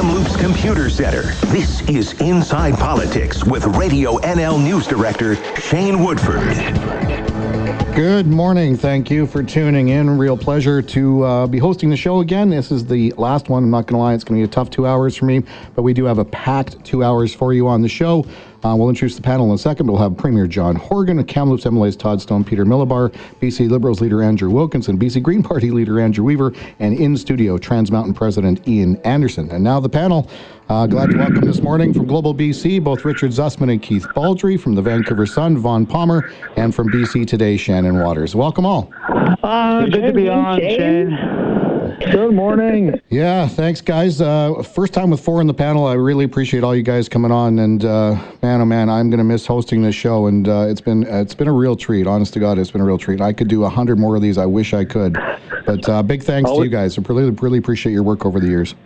Kamloops Computer Center. This is Inside Politics with Radio NL News Director Shane Woodford. Good morning. Thank you for tuning in. Real pleasure to uh, be hosting the show again. This is the last one. I'm not going to lie, it's going to be a tough two hours for me, but we do have a packed two hours for you on the show. Uh, we'll introduce the panel in a second. We'll have Premier John Horgan, Kamloops MLAs Todd Stone, Peter Milobar, BC Liberals leader Andrew Wilkinson, BC Green Party leader Andrew Weaver, and in studio Trans Mountain President Ian Anderson. And now the panel. Uh, glad to welcome this morning from Global BC both Richard Zussman and Keith Baldry, from the Vancouver Sun, Vaughn Palmer, and from BC Today, Shannon Waters. Welcome all. Uh, good to be on, Shane. Good morning. Yeah, thanks, guys. Uh, first time with four in the panel. I really appreciate all you guys coming on. And uh, man, oh man, I'm going to miss hosting this show. And uh, it's been it's been a real treat. Honest to God, it's been a real treat. I could do a hundred more of these. I wish I could. But uh, big thanks to you guys. I really really appreciate your work over the years.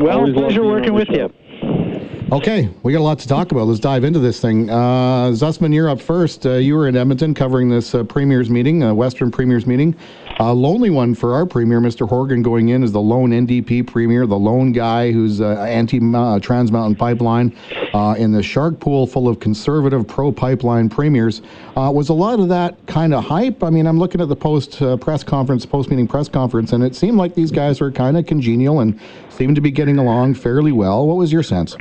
Well, Always pleasure working on the with you. Okay, we got a lot to talk about. Let's dive into this thing. Uh, Zussman, you're up first. Uh, you were in Edmonton covering this uh, Premier's meeting, uh, Western Premier's meeting. A lonely one for our Premier, Mr. Horgan, going in as the lone NDP Premier, the lone guy who's uh, anti uh, Trans Mountain Pipeline uh, in the shark pool full of conservative pro pipeline premiers. Uh, was a lot of that kind of hype? I mean, I'm looking at the post uh, press conference, post meeting press conference, and it seemed like these guys were kind of congenial and seemed to be getting along fairly well. What was your sense?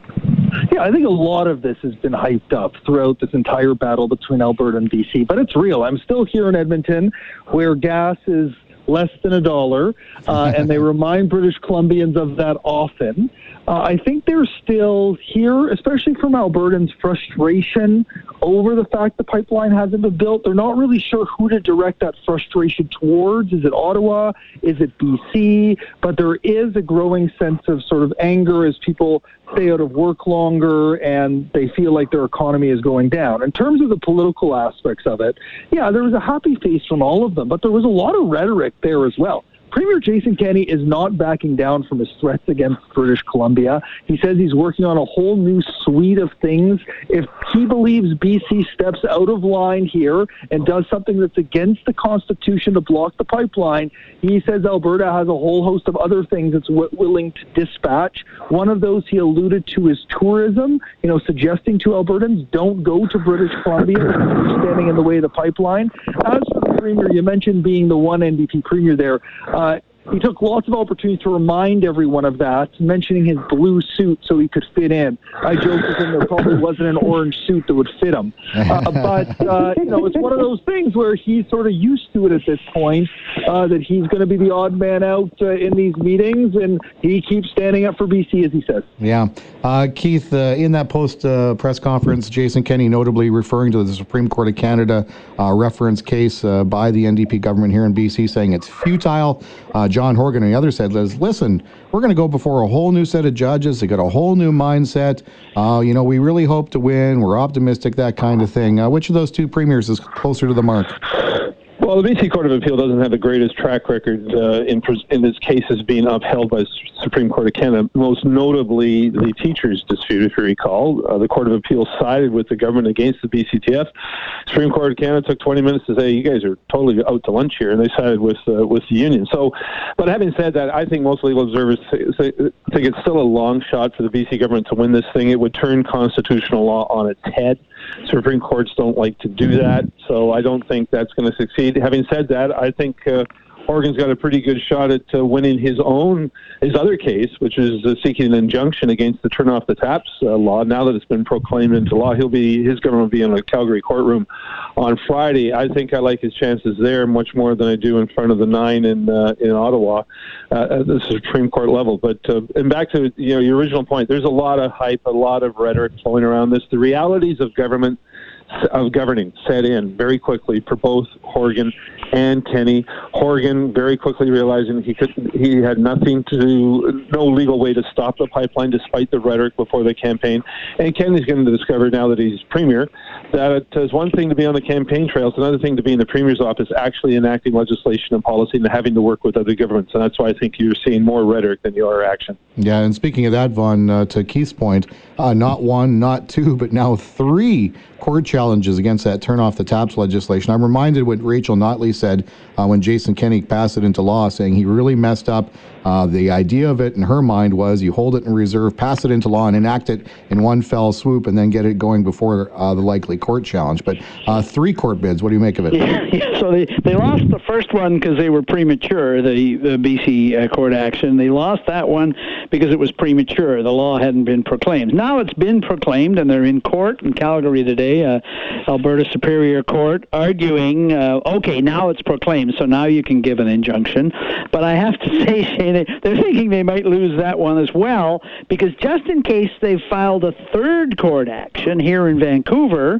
Yeah, I think a lot of this has been hyped up throughout this entire battle between Alberta and BC, but it's real. I'm still here in Edmonton where gas is less than a dollar, uh, and they remind British Columbians of that often. Uh, I think there's still here, especially from Albertans, frustration over the fact the pipeline hasn't been built. They're not really sure who to direct that frustration towards. Is it Ottawa? Is it BC? But there is a growing sense of sort of anger as people stay out of work longer and they feel like their economy is going down. In terms of the political aspects of it, yeah, there was a happy face from all of them, but there was a lot of rhetoric there as well. Premier Jason Kenney is not backing down from his threats against British Columbia. He says he's working on a whole new suite of things. If he believes BC steps out of line here and does something that's against the Constitution to block the pipeline, he says Alberta has a whole host of other things it's w- willing to dispatch. One of those he alluded to is tourism, you know, suggesting to Albertans don't go to British Columbia standing in the way of the pipeline. As for Premier, you mentioned being the one NDP Premier there. Uh, he took lots of opportunities to remind everyone of that, mentioning his blue suit so he could fit in. I joked with him there probably wasn't an orange suit that would fit him. Uh, but, uh, you know, it's one of those things where he's sort of used to it at this point, uh, that he's going to be the odd man out uh, in these meetings, and he keeps standing up for BC, as he says. Yeah. Uh, Keith, uh, in that post press conference, Jason Kenney notably referring to the Supreme Court of Canada reference case by the NDP government here in BC, saying it's futile. Uh, John Horgan and the others said, "Liz, listen, we're going to go before a whole new set of judges. They got a whole new mindset. Uh, you know, we really hope to win. We're optimistic, that kind of thing. Uh, which of those two premiers is closer to the mark? Well, the BC Court of Appeal doesn't have the greatest track record uh, in in this case as being upheld by Supreme Court of Canada. Most notably, the teachers' dispute, if you recall, uh, the Court of Appeal sided with the government against the BCTF. Supreme Court of Canada took 20 minutes to say, "You guys are totally out to lunch here," and they sided with uh, with the union. So, but having said that, I think most legal observers think it's still a long shot for the BC government to win this thing. It would turn constitutional law on its head. Supreme Courts don't like to do that, so I don't think that's going to succeed. Having said that, I think uh, Horgan's got a pretty good shot at uh, winning his own his other case, which is uh, seeking an injunction against the turn off the taps uh, law. Now that it's been proclaimed into law, he'll be his government will be in a Calgary courtroom on Friday. I think I like his chances there much more than I do in front of the nine in uh, in Ottawa uh, at the Supreme Court level. But uh, and back to you know your original point, there's a lot of hype, a lot of rhetoric flowing around this. The realities of government of governing set in very quickly for both Horgan and Kenney. Horgan very quickly realizing he could he had nothing to no legal way to stop the pipeline despite the rhetoric before the campaign. And Kenney's going to discover now that he's premier that it is one thing to be on the campaign trail, it's another thing to be in the premier's office actually enacting legislation and policy and having to work with other governments. And that's why I think you're seeing more rhetoric than you are action. Yeah, and speaking of that, Vaughn, uh, to Keith's point, uh, not one, not two, but now three court challenges against that turn off the taps legislation. I'm reminded what Rachel Notley said uh, when Jason Kenney passed it into law, saying he really messed up Uh, the idea of it in her mind was you hold it in reserve, pass it into law, and enact it in one fell swoop, and then get it going before uh, the likely court challenge. But uh, three court bids. What do you make of it? Yeah, yeah. So they, they lost the first one because they were premature, the, the BC uh, court action. They lost that one because it was premature. The law hadn't been proclaimed. Now it's been proclaimed, and they're in court in Calgary today, uh, Alberta Superior Court, arguing, uh, okay, now it's proclaimed, so now you can give an injunction. But I have to say, Shane, they're thinking they might lose that one as well because just in case they've filed a third court action here in Vancouver,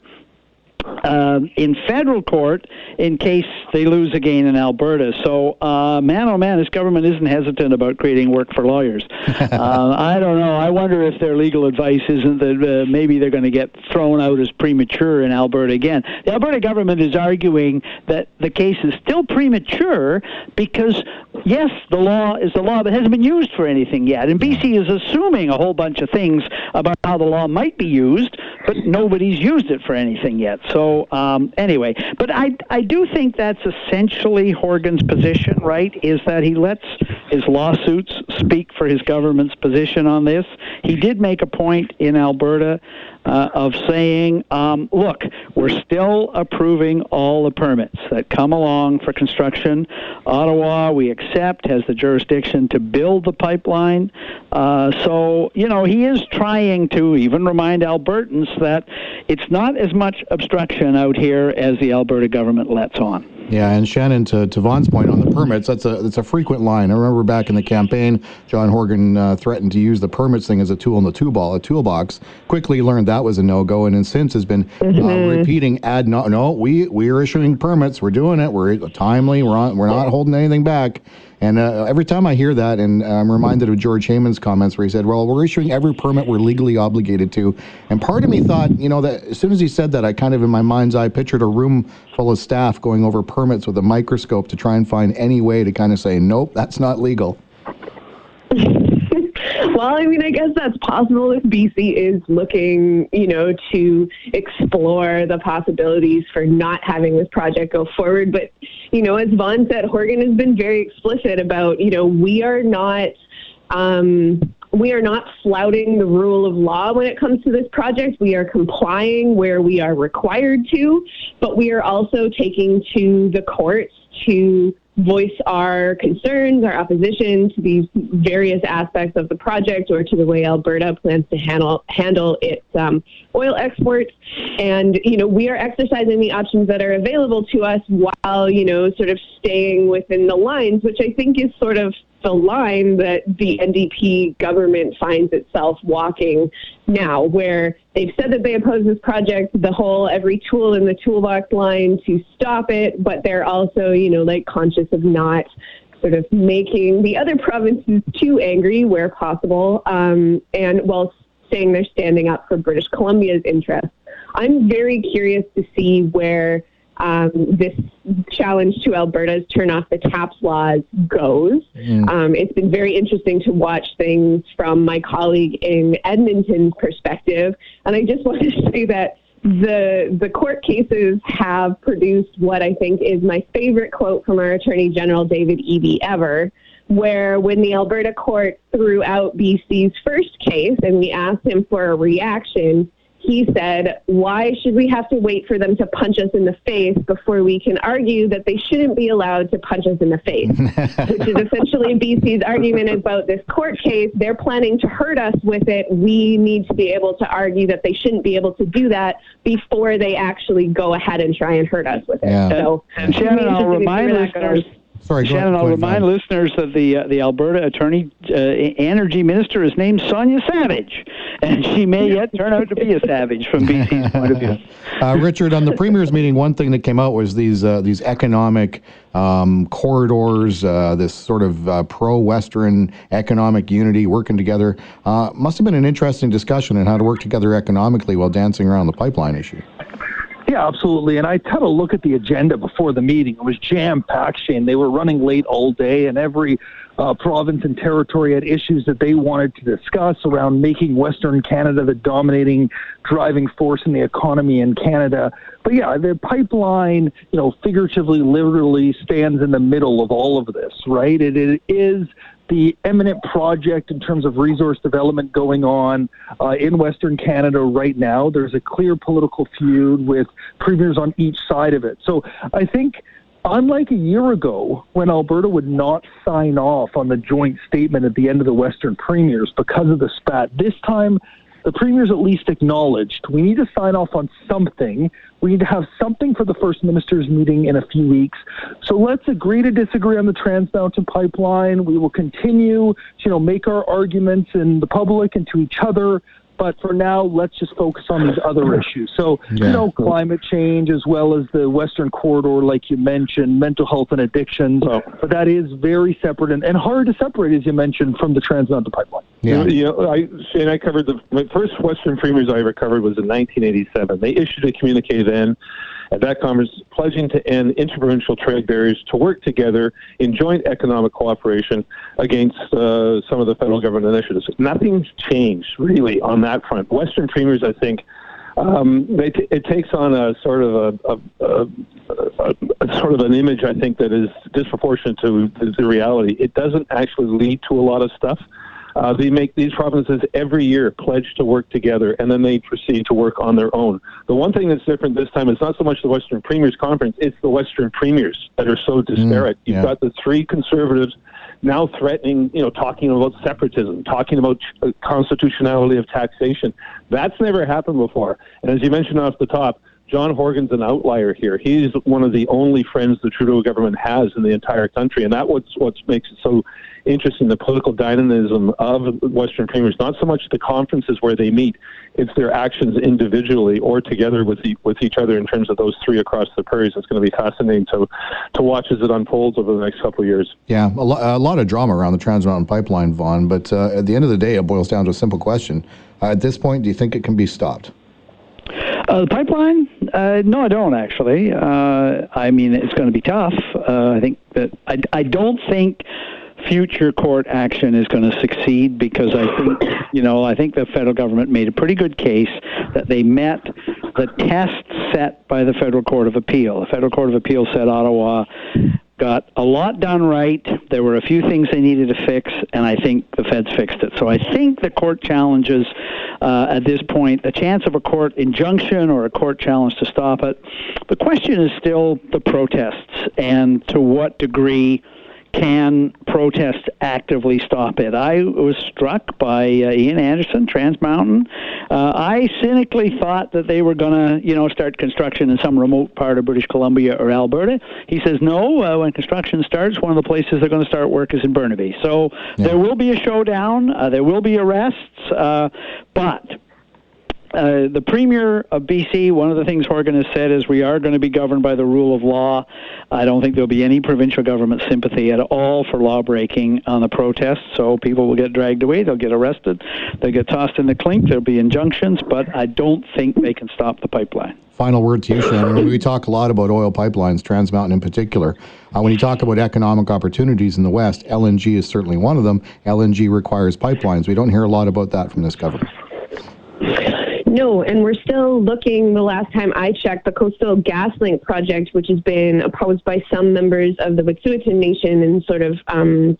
uh, in federal court in case they lose again in Alberta. So, uh, man, oh man, this government isn't hesitant about creating work for lawyers. uh, I don't know. I wonder if their legal advice isn't that uh, maybe they're going to get thrown out as premature in Alberta again. The Alberta government is arguing that the case is still premature because, yes, the law is the law, but hasn't been used for anything yet. And BC is assuming a whole bunch of things about how the law might be used, but nobody's used it for anything yet. So um, anyway, but I I do think that's essentially Horgan's position, right? Is that he lets his lawsuits speak for his government's position on this. He did make a point in Alberta uh, of saying, um, look, we're still approving all the permits that come along for construction. Ottawa, we accept, has the jurisdiction to build the pipeline. Uh, so, you know, he is trying to even remind Albertans that it's not as much obstruction out here as the Alberta government lets on. Yeah, and Shannon, to, to Vaughn's point on the permits, that's a that's a frequent line. I remember back in the campaign, John Horgan uh, threatened to use the permits thing as a tool in the tool a toolbox. Quickly learned that was a no go, and since has been uh, mm-hmm. uh, repeating ad no no we we are issuing permits, we're doing it, we're timely, we're on, we're not holding anything back. And uh, every time I hear that, and I'm reminded of George Heyman's comments where he said, "Well, we're issuing every permit we're legally obligated to." And part of me thought, you know, that as soon as he said that, I kind of in my mind's eye pictured a room full of staff going over permits with a microscope to try and find any way to kind of say, "Nope, that's not legal." Well, I mean, I guess that's possible if BC is looking, you know, to explore the possibilities for not having this project go forward. But, you know, as Vaughn said, Horgan has been very explicit about, you know, we are not. Um, we are not flouting the rule of law when it comes to this project. We are complying where we are required to, but we are also taking to the courts to voice our concerns, our opposition to these various aspects of the project or to the way Alberta plans to handle handle its um, oil exports. And you know, we are exercising the options that are available to us while you know, sort of staying within the lines, which I think is sort of the line that the NDP government finds itself walking now, where they've said that they oppose this project, the whole every tool in the toolbox line to stop it, but they're also, you know, like conscious of not sort of making the other provinces too angry where possible, um, and while saying they're standing up for British Columbia's interests. I'm very curious to see where um, this challenge to Alberta's turn off the taps laws goes. Mm. Um, it's been very interesting to watch things from my colleague in Edmonton's perspective. And I just want to say that the the court cases have produced what I think is my favorite quote from our Attorney General David Eby ever, where when the Alberta court threw out BC's first case and we asked him for a reaction, he said, Why should we have to wait for them to punch us in the face before we can argue that they shouldn't be allowed to punch us in the face? Which is essentially BC's argument about this court case. They're planning to hurt us with it. We need to be able to argue that they shouldn't be able to do that before they actually go ahead and try and hurt us with it. Yeah. So, and Shannon, I'll remind listeners. Sorry, Shannon, I'll remind listeners that the uh, the Alberta Attorney uh, Energy Minister is named Sonia Savage, and she may yet turn out to be a savage from BC's point of view. Uh, Richard, on the Premier's meeting, one thing that came out was these uh, these economic um, corridors, uh, this sort of uh, pro-Western economic unity working together. must have been an interesting discussion on how to work together economically while dancing around the pipeline issue. Yeah, absolutely. And I had a look at the agenda before the meeting. It was jam packed, Shane. They were running late all day, and every uh, province and territory had issues that they wanted to discuss around making Western Canada the dominating driving force in the economy in Canada. But yeah, the pipeline, you know, figuratively, literally stands in the middle of all of this, right? It, it is the eminent project in terms of resource development going on uh, in Western Canada right now. There's a clear political feud with premiers on each side of it. So I think unlike a year ago when Alberta would not sign off on the joint statement at the end of the Western premiers because of the spat, this time the premiers at least acknowledged we need to sign off on something. We need to have something for the first minister's meeting in a few weeks. So let's agree to disagree on the Trans Mountain pipeline. We will continue to you know make our arguments in the public and to each other. But for now, let's just focus on these other issues. So, yeah. you know, climate change as well as the Western corridor, like you mentioned, mental health and addictions. Oh. But that is very separate and, and hard to separate, as you mentioned, from the Trans Mountain pipeline. Yeah, you know, I Shane, I covered the my first Western premiers I ever covered was in 1987. They issued a communique then at that conference pledging to end interprovincial trade barriers to work together in joint economic cooperation against uh, some of the federal government initiatives. Nothing's changed really on that front. Western premiers, I think. Um, t- it takes on a sort of a, a, a, a, sort of an image, I think, that is disproportionate to the, the reality. It doesn't actually lead to a lot of stuff. Uh, they make these provinces every year pledge to work together, and then they proceed to work on their own. The one thing that's different this time is not so much the Western Premiers Conference; it's the Western Premiers that are so disparate. Mm, yeah. You've got the three conservatives now threatening, you know, talking about separatism, talking about uh, constitutionality of taxation. That's never happened before. And as you mentioned off the top, John Horgan's an outlier here. He's one of the only friends the Trudeau government has in the entire country, and that's what's what makes it so interesting. The political dynamism of Western premiers, not so much the conferences where they meet, it's their actions individually or together with the, with each other in terms of those three across the prairies. It's going to be fascinating to to watch as it unfolds over the next couple of years. Yeah, a, lo- a lot of drama around the Trans Mountain Pipeline, Vaughn. But uh, at the end of the day, it boils down to a simple question: uh, At this point, do you think it can be stopped? Uh, the pipeline? Uh, no, I don't actually. Uh, I mean, it's going to be tough. Uh, I think that I, I don't think future court action is going to succeed because I think, you know, I think the federal government made a pretty good case that they met the test set by the Federal Court of Appeal. The Federal Court of Appeal said Ottawa got a lot done right. There were a few things they needed to fix, and I think the feds fixed it. So I think the court challenges uh, at this point the chance of a court injunction or a court challenge to stop it. The question is still the protests and to what degree can protest actively stop it. I was struck by uh, Ian Anderson, Trans Mountain. Uh, I cynically thought that they were going to, you know, start construction in some remote part of British Columbia or Alberta. He says no. Uh, when construction starts, one of the places they're going to start work is in Burnaby. So yeah. there will be a showdown. Uh, there will be arrests, uh, but uh, the Premier of BC, one of the things Horgan has said is we are going to be governed by the rule of law. I don't think there'll be any provincial government sympathy at all for law breaking on the protests, so people will get dragged away, they'll get arrested, they'll get tossed in the clink, there'll be injunctions, but I don't think they can stop the pipeline. Final word to you, Shannon. We talk a lot about oil pipelines, Trans Mountain in particular. Uh, when you talk about economic opportunities in the West, LNG is certainly one of them. LNG requires pipelines. We don't hear a lot about that from this government. No, and we're still looking. The last time I checked, the Coastal GasLink project, which has been opposed by some members of the Wet'suwet'en Nation in sort of um,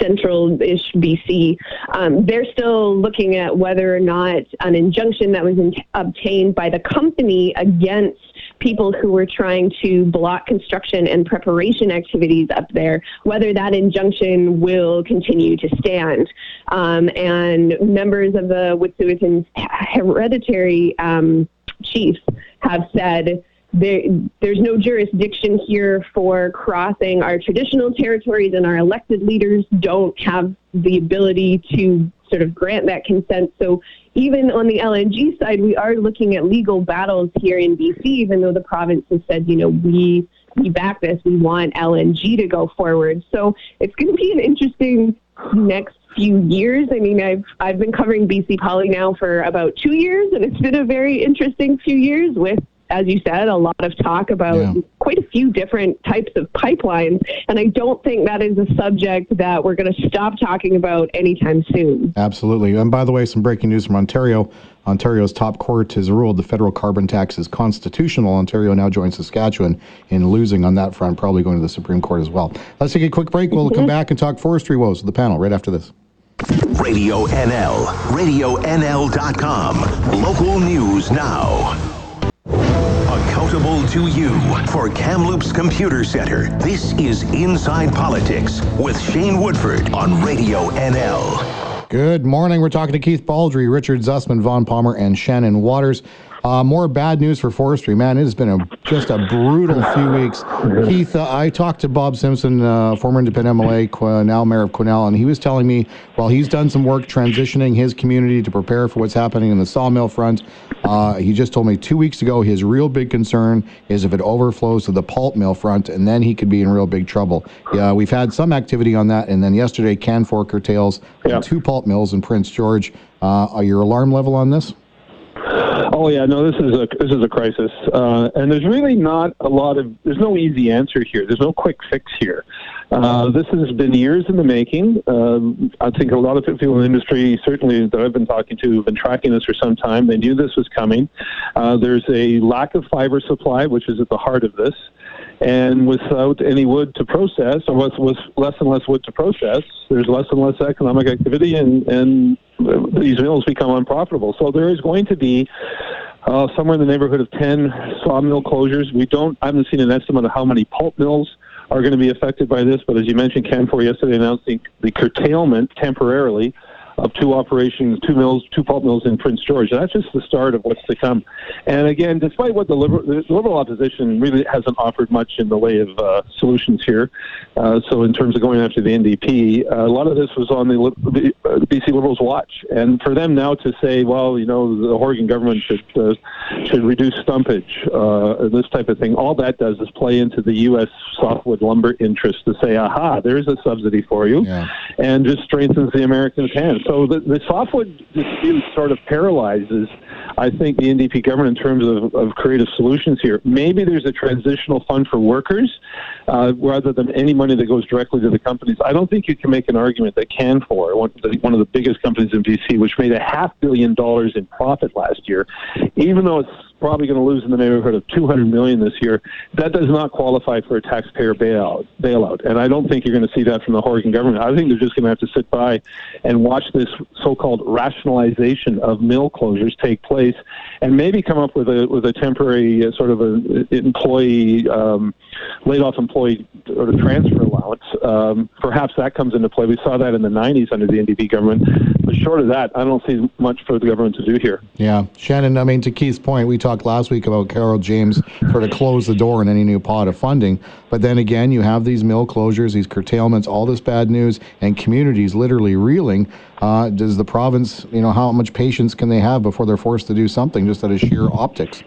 central-ish BC, um, they're still looking at whether or not an injunction that was in- obtained by the company against people who were trying to block construction and preparation activities up there, whether that injunction will continue to stand. Um, and members of the Wet'suwet'en hereditary um, chiefs have said there, there's no jurisdiction here for crossing our traditional territories, and our elected leaders don't have the ability to sort of grant that consent. So even on the LNG side, we are looking at legal battles here in BC, even though the province has said, you know, we we back this, we want LNG to go forward. So it's going to be an interesting next few years. I mean, I've I've been covering BC Poly now for about two years, and it's been a very interesting few years with as you said, a lot of talk about Yeah. quite a few different types of pipelines. And I don't think that is a subject that we're going to stop talking about anytime soon. Absolutely. And by the way, some breaking news from Ontario. Ontario's top court has ruled the federal carbon tax is constitutional. Ontario now joins Saskatchewan in losing on that front, probably going to the Supreme Court as well. Let's take a quick break. We'll come mm-hmm. back and talk forestry woes with the panel right after this. Radio NL, radionl.com. Local news now. To you for Kamloops Computer Center. This is Inside Politics with Shane Woodford on Radio NL. Good morning. We're talking to Keith Baldry, Richard Zussman, Vaughn Palmer, and Shannon Waters. Uh, more bad news for forestry. Man, it has been a just a brutal few weeks. Keith, uh, I talked to Bob Simpson, uh, former independent MLA, Qu- now mayor of Quesnel, and he was telling me, well, he's done some work transitioning his community to prepare for what's happening in the sawmill front. Uh, he just told me two weeks ago his real big concern is if it overflows to the pulp mill front, and then he could be in real big trouble. Yeah, we've had some activity on that, and then yesterday Canfor curtails Yeah. two pulp mills in Prince George. Uh, are your alarm level on this? Oh yeah, no, this is a this is a crisis, uh, and there's really not a lot of there's no easy answer here. There's no quick fix here. Uh, this has been years in the making. Um, I think a lot of people in the industry, certainly that I've been talking to, have been tracking this for some time. They knew this was coming. Uh, there's a lack of fiber supply, which is at the heart of this. And without any wood to process, or with, with less and less wood to process, there's less and less economic activity, and, and these mills become unprofitable. So there is going to be uh, somewhere in the neighborhood of 10 sawmill closures. We don't, I haven't seen an estimate of how many pulp mills are going to be affected by this, but as you mentioned, Canfor yesterday announced the, the curtailment temporarily of two operations, two mills, two pulp mills in Prince George. That's just the start of what's to come. And again, despite what the liberal, the liberal opposition really hasn't offered much in the way of uh, solutions here, uh, so in terms of going after the NDP, uh, a lot of this was on the, the, uh, BC Liberals' watch. And for them now to say, well, you know, the Horgan government should uh, should reduce stumpage, uh, this type of thing, all that does is play into the U.S. softwood lumber interest to say, aha, there's a subsidy for you Yeah. and just strengthens the Americans' hand. So the, the softwood dispute sort of paralyzes, I think, the NDP government in terms of, of creative solutions here. Maybe there's a transitional fund for workers uh, rather than any money that goes directly to the companies. I don't think you can make an argument that Canfor, one, one of the biggest companies in BC, which made a half billion dollars in profit last year, even though it's probably going to lose in the neighborhood of 200 million this year. That does not qualify for a taxpayer bailout. Bailout, and I don't think you're going to see that from the Horgan government. I think they're just going to have to sit by and watch this so-called rationalization of mill closures take place, and maybe come up with a with a temporary uh, sort of a employee um, laid off employee or transfer allowance. Um, perhaps that comes into play. We saw that in the 90s under the NDP government, but short of that, I don't see much for the government to do here. Yeah, Shannon. I mean, to Keith's point, we talked last week about Carole James sort of close the door on any new pot of funding. But then again, you have these mill closures, these curtailments, all this bad news, and communities literally reeling. Uh, does the province, you know, how much patience can they have before they're forced to do something just out of sheer optics?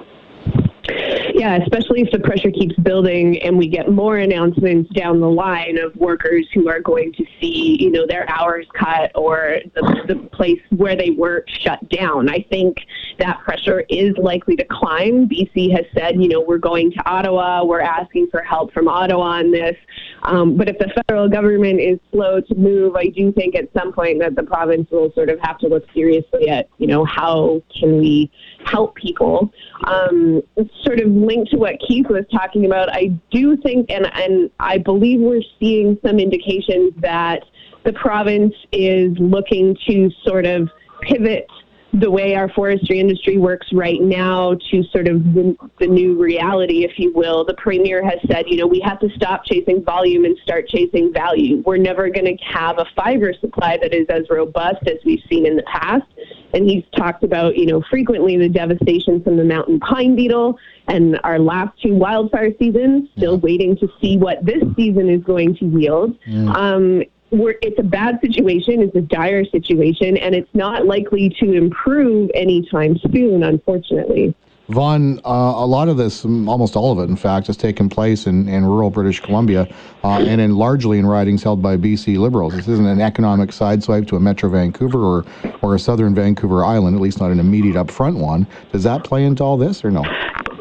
Yeah, especially if the pressure keeps building and we get more announcements down the line of workers who are going to see, you know, their hours cut or the, the place where they work shut down. I think that pressure is likely to climb. BC has said, you know, we're going to Ottawa, we're asking for help from Ottawa on this. Um, but if the federal government is slow to move, I do think at some point that the province will sort of have to look seriously at, you know, how can we help people. Um, sort of linked to what Keith was talking about, I do think, and, and I believe we're seeing some indications that the province is looking to sort of pivot the way our forestry industry works right now to sort of the, the new reality, if you will. The premier has said, you know, we have to stop chasing volume and start chasing value. We're never going to have a fiber supply that is as robust as we've seen in the past. And he's talked about, you know, frequently the devastation from the mountain pine beetle and our last two wildfire seasons, still waiting to see what this season is going to yield. Um, we're, it's a bad situation, it's a dire situation, and it's not likely to improve anytime soon, unfortunately. Vaughn, uh, a lot of this, almost all of it, in fact, has taken place in, in rural British Columbia uh, and in largely in ridings held by BC Liberals. This isn't an economic sideswipe to a Metro Vancouver or, or a Southern Vancouver Island, at least not an immediate upfront one. Does that play into all this or no?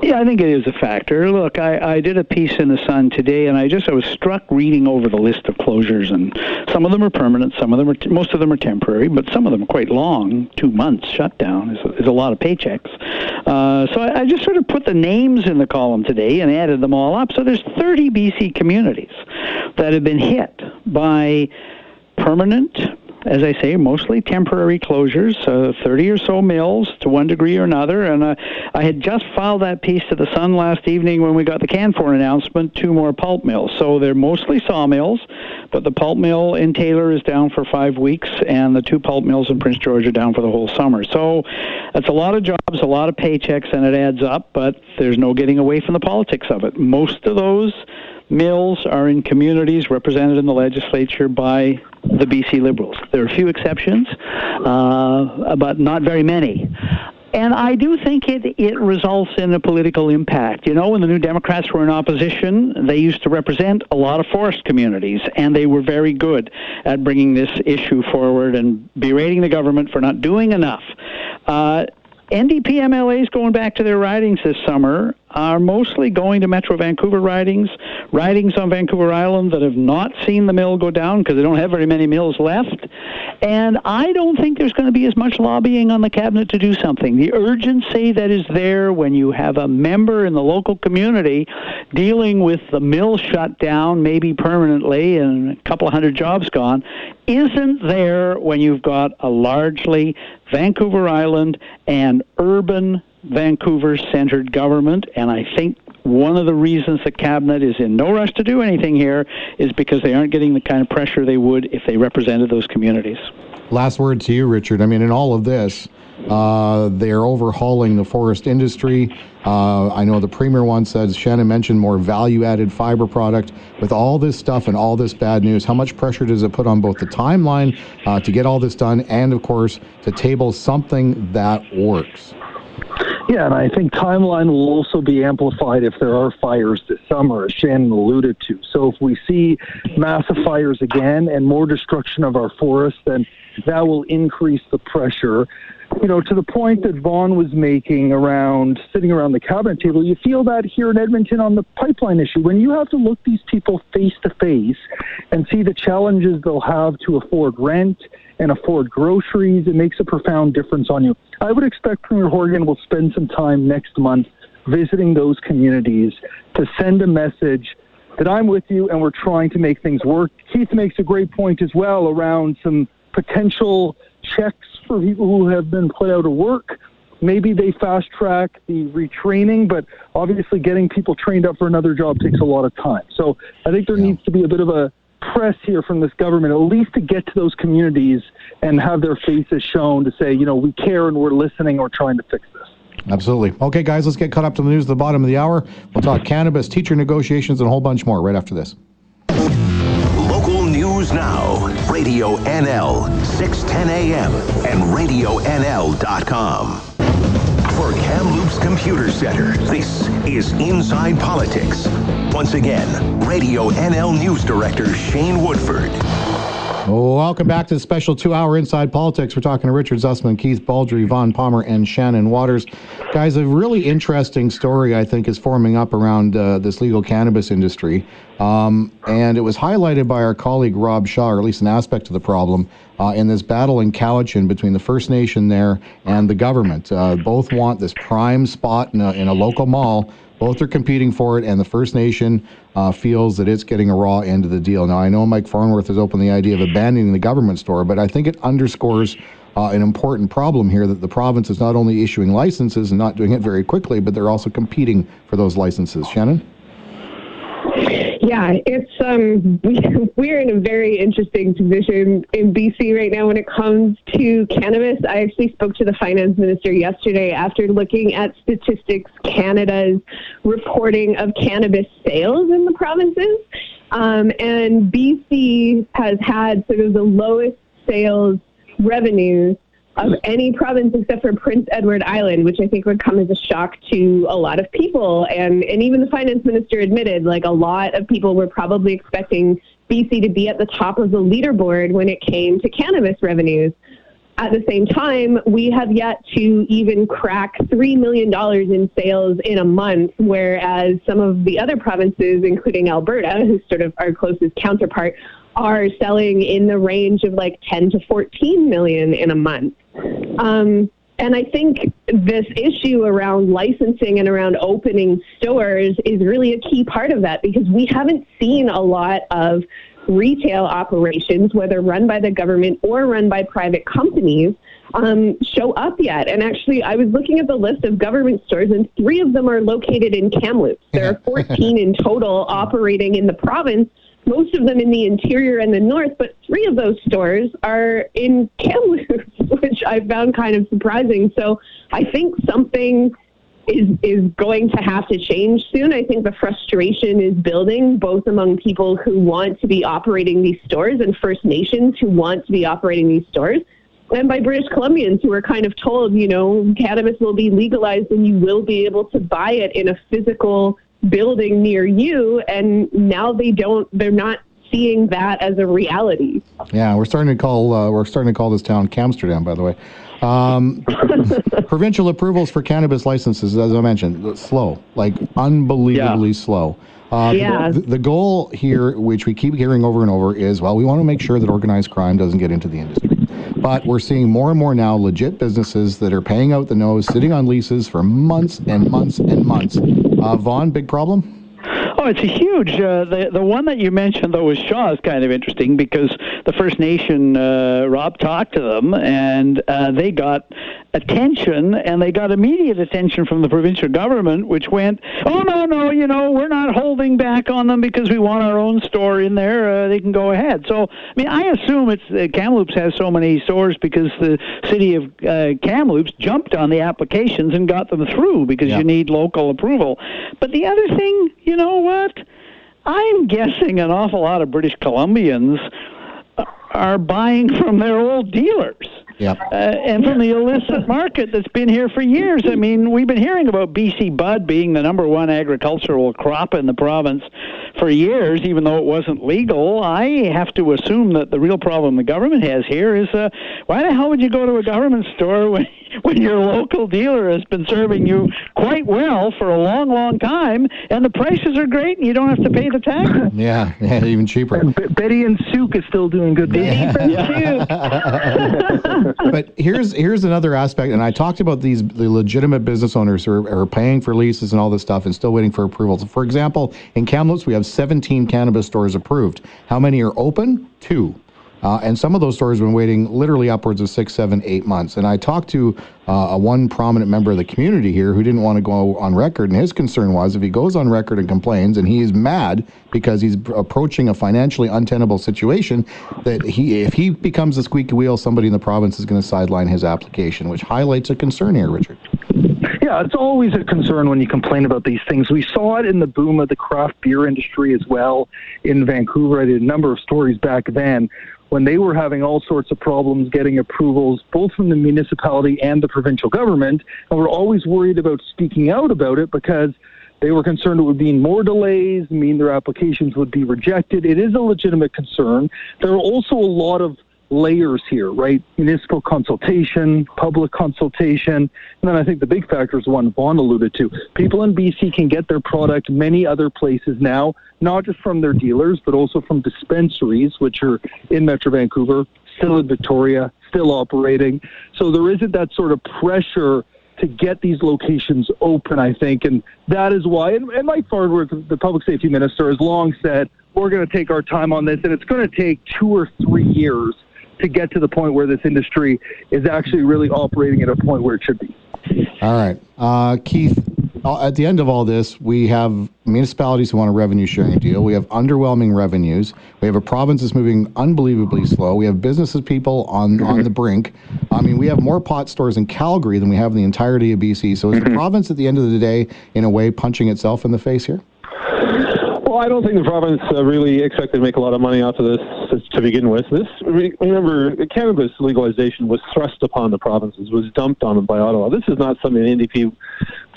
Yeah, I think it is a factor. Look, I, I did a piece in the Sun today, and I just I was struck reading over the list of closures, and some of them are permanent, some of them are t- most of them are temporary, but some of them are quite long. Two months shutdown is, is a lot of paychecks. Uh, so I, I just sort of put the names in the column today and added them all up. So there's 30 BC communities that have been hit by permanent as I say, mostly temporary closures, uh, 30 or so mills to one degree or another. And uh, I had just filed that piece to the Sun last evening when we got the Canfor announcement, two more pulp mills. So they're mostly sawmills, but the pulp mill in Taylor is down for five weeks, and the two pulp mills in Prince George are down for the whole summer. So that's a lot of jobs, a lot of paychecks, and it adds up, but there's no getting away from the politics of it. Most of those mills are in communities represented in the legislature by the BC Liberals. There are a few exceptions, uh, but not very many. And I do think it, it results in a political impact. You know, when the New Democrats were in opposition, they used to represent a lot of forest communities, and they were very good at bringing this issue forward and berating the government for not doing enough. Uh, NDP MLAs going back to their ridings this summer are mostly going to Metro Vancouver ridings, ridings on Vancouver Island that have not seen the mill go down because they don't have very many mills left. And I don't think there's going to be as much lobbying on the cabinet to do something. The urgency that is there when you have a member in the local community dealing with the mill shut down, maybe permanently, and a couple of hundred jobs gone, isn't there when you've got a largely Vancouver Island and urban Vancouver centered government. And I think one of the reasons the cabinet is in no rush to do anything here is because they aren't getting the kind of pressure they would if they represented those communities. Last word to you, Richard. I mean, in all of this, uh, they're overhauling the forest industry. Uh, I know the premier once said, Shannon mentioned more value added fiber product. With all this stuff and all this bad news, how much pressure does it put on both the timeline uh, to get all this done and, of course, to table something that works? Yeah, and I think timeline will also be amplified if there are fires this summer, as Shannon alluded to. So if we see massive fires again and more destruction of our forests, then that will increase the pressure. You know, to the point that Vaughn was making around sitting around the cabinet table, you feel that here in Edmonton on the pipeline issue. When you have to look these people face to face and see the challenges they'll have to afford rent and afford groceries, it makes a profound difference on you. I would expect Premier Horgan will spend some time next month visiting those communities to send a message that I'm with you and we're trying to make things work. Keith makes a great point as well around some potential checks for people who have been put out of work. Maybe they fast track the retraining, but obviously getting people trained up for another job takes a lot of time. So I think there yeah. needs to be a bit of a press here from this government, at least to get to those communities and have their faces shown to say, you know, we care and we're listening, we're trying to fix this. Absolutely. Okay, guys, let's get caught up to the news at the bottom of the hour. We'll talk cannabis, teacher negotiations, and a whole bunch more right after this. Local News Now, Radio NL, 610 AM, and RadioNL.com. Kamloops Computer Center, this is Inside Politics. Once again, Radio NL News Director Shane Woodford. Welcome back to the special two hour Inside Politics. We're talking to Richard Zussman, Keith Baldry, Vaughn Palmer, and Shannon Waters. Guys, a really interesting story, I think, is forming up around uh, this legal cannabis industry. Um, and it was highlighted by our colleague Rob Shaw, or at least an aspect of the problem, uh, in this battle in Cowichan between the First Nation there and the government. Uh, both want this prime spot in a, in a local mall both are competing for it, and the First Nation uh, feels that it's getting a raw end of the deal. Now, I know Mike Farnworth has opened the idea of abandoning the government store, but I think it underscores uh, an important problem here that the province is not only issuing licenses and not doing it very quickly, but they're also competing for those licenses. Shannon? Yeah, it's um we we're in a very interesting position in BC right now when it comes to cannabis. I actually spoke to the finance minister yesterday after looking at Statistics Canada's reporting of cannabis sales in the provinces. Um, and BC has had sort of the lowest sales revenues of any province except for Prince Edward Island, which I think would come as a shock to a lot of people. And, and even the finance minister admitted, like, a lot of people were probably expecting BC to be at the top of the leaderboard when it came to cannabis revenues. at the same time, we have yet to even crack $3 million in sales in a month, whereas some of the other provinces, including Alberta, who's sort of our closest counterpart, are selling in the range of like 10 to 14 million in a month. Um, and I think this issue around licensing and around opening stores is really a key part of that because we haven't seen a lot of retail operations, whether run by the government or run by private companies, um, show up yet. And actually, I was looking at the list of government stores, and three of them are located in Kamloops. There are 14 in total operating in the province, most of them in the interior and the north, but three of those stores are in Kamloops, which I found kind of surprising. So I think something is is going to have to change soon. I think the frustration is building both among people who want to be operating these stores and First Nations who want to be operating these stores. And by British Columbians who are kind of told, you know, cannabis will be legalized and you will be able to buy it in a physical building near you. And now they don't, they're not seeing that as a reality. Yeah, we're starting to call uh, we're starting to call this town Camsterdam, by the way. Um, provincial approvals for cannabis licenses, as I mentioned, slow, like unbelievably yeah. slow. Uh, yeah. the, the, goal here, which we keep hearing over and over, is well, we want to make sure that organized crime doesn't get into the industry. But we're seeing more and more now legit businesses that are paying out the nose, sitting on leases for months and months and months. Uh, Vaughn, big problem? Oh, it's a huge. Uh, the the one that you mentioned though was Shaw is kind of interesting because the First Nation uh, Rob talked to them and uh, they got attention and they got immediate attention from the provincial government, which went, oh no no, you know we're not holding back on them because we want our own store in there. Uh, they can go ahead. So I mean, I assume it's uh, Kamloops has so many stores because the city of uh, Kamloops jumped on the applications and got them through because yeah. you need local approval. But the other thing, you know what? I'm guessing an awful lot of British Columbians are buying from their old dealers. Yep. Uh, and from the illicit market that's been here for years. I mean, we've been hearing about BC Bud being the number one agricultural crop in the province for years, even though it wasn't legal. I have to assume that the real problem the government has here is uh, why the hell would you go to a government store when when your local dealer has been serving you quite well for a long, long time, and the prices are great, and you don't have to pay the tax. Yeah, yeah, even cheaper. B- Betty and Souk is still doing good. Betty yeah. but here's here's another aspect, and I talked about these the legitimate business owners who are, are paying for leases and all this stuff, and still waiting for approvals. For example, in Kamloops, we have 17 cannabis stores approved. How many are open? Two. Uh, and some of those stores have been waiting literally upwards of six, seven, eight months. And I talked to uh, a one prominent member of the community here who didn't want to go on record. And his concern was if he goes on record and complains and he is mad because he's approaching a financially untenable situation, that he, if he becomes a squeaky wheel, somebody in the province is going to sideline his application, which highlights a concern here, Richard. Yeah, it's always a concern when you complain about these things. We saw it in the boom of the craft beer industry as well in Vancouver. I did a number of stories back then when they were having all sorts of problems getting approvals, both from the municipality and the provincial government, and were always worried about speaking out about it because they were concerned it would mean more delays, mean their applications would be rejected. It is a legitimate concern. There are also a lot of layers here, right? Municipal consultation, public consultation, and then I think the big factor is one Vaughn alluded to. People in BC can get their product many other places now, not just from their dealers, but also from dispensaries, which are in Metro Vancouver, still in Victoria, still operating. So there isn't that sort of pressure to get these locations open, I think. And that is why, and, and Mike Farnworth, the public safety minister, has long said, we're going to take our time on this, and it's going to take two or three years to get to the point where this industry is actually really operating at a point where it should be. All right. Uh, Keith, uh, at the end of all this, we have municipalities who want a revenue sharing deal. We have underwhelming revenues. We have a province that's moving unbelievably slow. We have businesses people on, on the brink. I mean, we have more pot stores in Calgary than we have in the entirety of BC. So is the province at the end of the day, in a way, punching itself in the face here? Well, I don't think the province uh, really expected to make a lot of money off of this to begin with. This remember, cannabis legalization was thrust upon the provinces, was dumped on them by Ottawa. This is not something the NDP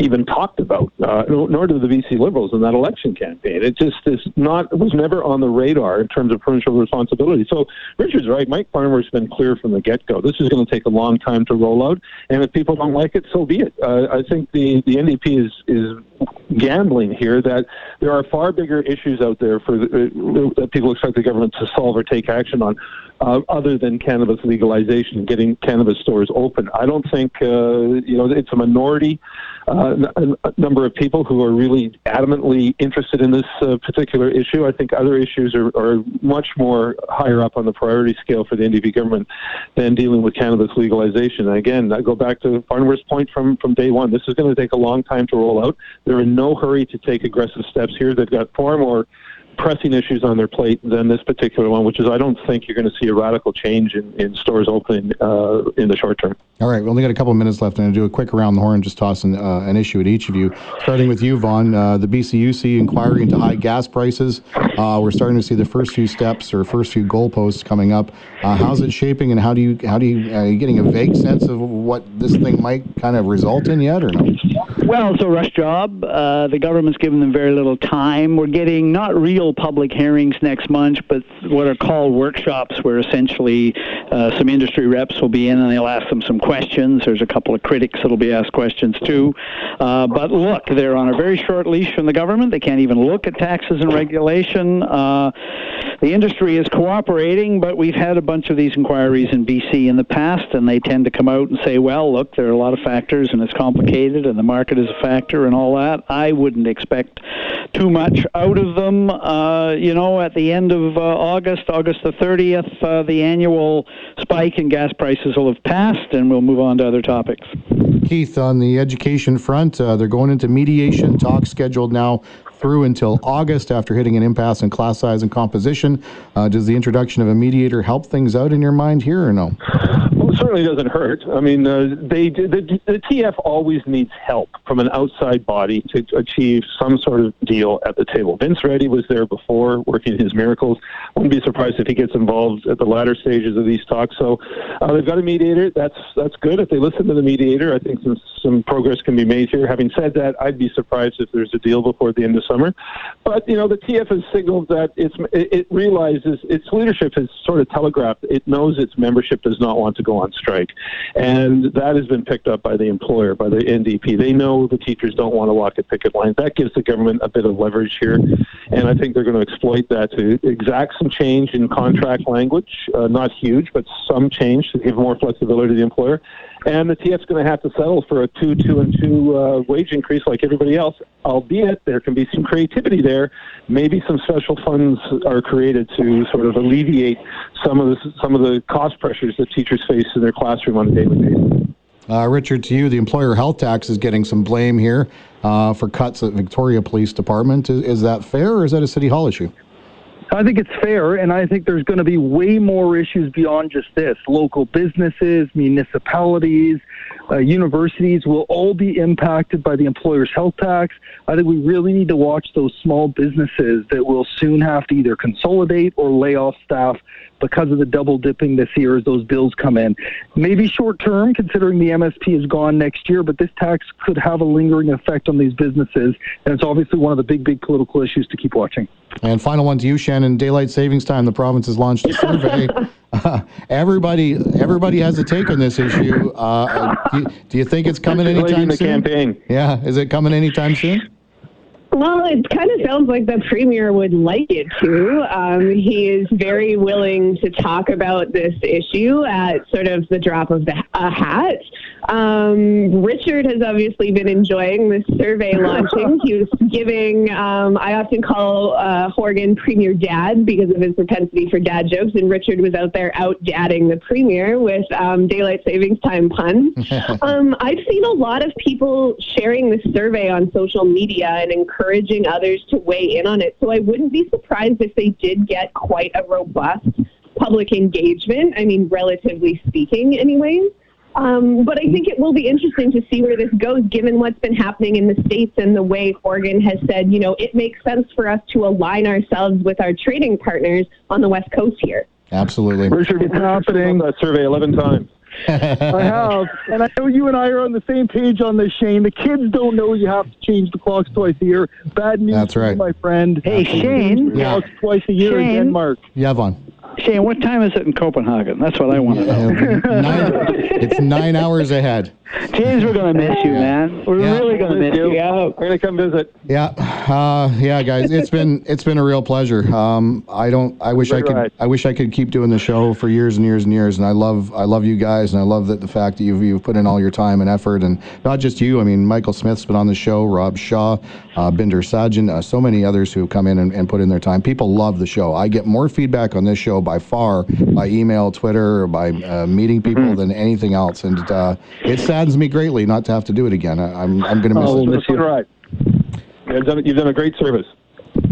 even talked about, uh, nor did the BC Liberals in that election campaign. It just is not was never on the radar in terms of provincial responsibility. So Richard's right. Mike Farnworth's been clear from the get go. This is going to take a long time to roll out, and if people don't like it, so be it. Uh, I think the the NDP is is gambling here that there are far bigger issues out there for the, uh, that people expect the government to solve or take action on, uh, other than cannabis legalization getting cannabis stores open. I don't think uh, you know it's a minority uh, a number of people who are really adamantly interested in this uh, particular issue. I think other issues are, are much more higher up on the priority scale for the NDP government than dealing with cannabis legalization. And again, I go back to Farnworth's point from from day one. This is going to take a long time to roll out. They're in no hurry to take aggressive steps here. They've got far more pressing issues on their plate than this particular one, which is I don't think you're going to see a radical change in, in stores opening uh, in the short term. All right, we only got a couple of minutes left, and I'll do a quick around the horn, just toss an, uh, an issue at each of you. Starting with you, Vaughn, uh, the BCUC inquiry into high gas prices. Uh, we're starting to see the first few steps or first few goalposts coming up. Uh, how's it shaping, and how do you how do you are you getting a vague sense of what this thing might kind of result in yet, or no? Well, it's a rush job. Uh, the government's given them very little time. We're getting not real public hearings next month, but what are called workshops, where essentially uh, some industry reps will be in and they'll ask them some questions. There's a couple of critics that'll be asked questions too. Uh, but look, they're on a very short leash from the government. They can't even look at taxes and regulation. Uh, the industry is cooperating, but we've had a bunch of these inquiries in BC in the past, and they tend to come out and say, well, look, there are a lot of factors, and it's complicated, and the market is a factor, and all that. I wouldn't expect too much out of them. Uh, you know, at the end of uh, August, August the 30th, uh, the annual spike in gas prices will have passed, and we'll move on to other topics. Keith, on the education front, uh, they're going into mediation talks scheduled now through until August after hitting an impasse in class size and composition. Uh, does the introduction of a mediator help things out in your mind here or no? It certainly doesn't hurt. I mean, uh, they the, the TF always needs help from an outside body to achieve some sort of deal at the table. Vince Ready was there before, working his miracles. Wouldn't be surprised if he gets involved at the latter stages of these talks. So uh, they've got a mediator. That's that's good. If they listen to the mediator, I think some some progress can be made here. Having said that, I'd be surprised if there's a deal before the end of summer. But you know, the TF has signaled that it's it realizes its leadership has sort of telegraphed it knows its membership does not want to go on strike, and that has been picked up by the employer, by the NDP. They know the teachers don't want to walk at picket line. That gives the government a bit of leverage here, and I think they're going to exploit that to exact some change in contract language, uh, not huge, but some change to give more flexibility to the employer and the TF's going to have to settle for a two, two, and two uh, wage increase like everybody else. Albeit there can be some creativity there. Maybe some special funds are created to sort of alleviate some of the some of the cost pressures that teachers face in their classroom on a daily basis. Uh, Richard, to you, the employer health tax is getting some blame here uh, for cuts at Victoria Police Department. Is, is that fair, or is that a City Hall issue? I think it's fair, and I think there's going to be way more issues beyond just this. Local businesses, municipalities, uh, universities will all be impacted by the employer's health tax. I think we really need to watch those small businesses that will soon have to either consolidate or lay off staff because of the double dipping this year as those bills come in. Maybe short term, considering the MSP is gone next year, but this tax could have a lingering effect on these businesses, and it's obviously one of the big, big political issues to keep watching. And final one to you, Shannon. Daylight savings time. The province has launched a survey. uh, everybody, everybody has a take on this issue. Uh, do, you, do, you, think it's coming anytime soon? Campaign. Yeah, is it coming anytime soon? Well, it kind of sounds like the premier would like it to. Um, he is very willing to talk about this issue at sort of the drop of the, a hat. Um, Richard has obviously been enjoying this survey launching. He was giving, um, I often call uh, Horgan Premier Dad because of his propensity for dad jokes, and Richard was out there out dadding the Premier with um, daylight savings time puns. Um, I've seen a lot of people sharing this survey on social media and encouraging others to weigh in on it. So I wouldn't be surprised if they did get quite a robust public engagement. I mean, relatively speaking, anyways. Um, but I think it will be interesting to see where this goes, given what's been happening in the states and the way Oregon has said, you know, it makes sense for us to align ourselves with our trading partners on the west coast here. Absolutely. Richard, It's happening. That survey 11 times. I have, and I know you and I are on the same page on this, Shane. The kids don't know you have to change the clocks twice a year. Bad news, That's right. my friend. Hey, You change Shane. Yeah. clocks twice a year in Shane. Denmark. Yeah, Vaughn. Shane, what time is it in Copenhagen? That's what I want to know. Nine, it's nine hours ahead. James, we're going to miss you, man. We're Yeah. really going to miss you. Yeah, we're going to come visit. Yeah, uh, yeah, guys, it's been it's been a real pleasure. Um, I don't. I wish I could. ride. I wish I could keep doing the show for years and years and years. And I love I love you guys, and I love that the fact that you've you've put in all your time and effort, and not just you. I mean, Michael Smith's been on the show, Rob Shaw, uh, Bhinder Sajan, uh, so many others who have come in and, and put in their time. People love the show. I get more feedback on this show by far by email, Twitter, or by uh, meeting people Mm-hmm. than anything else, and uh, it saddens me greatly not to have to do it again. I, I'm I'm going to miss Oh, it. we'll It's been a fun ride. You've done, you've done a great service.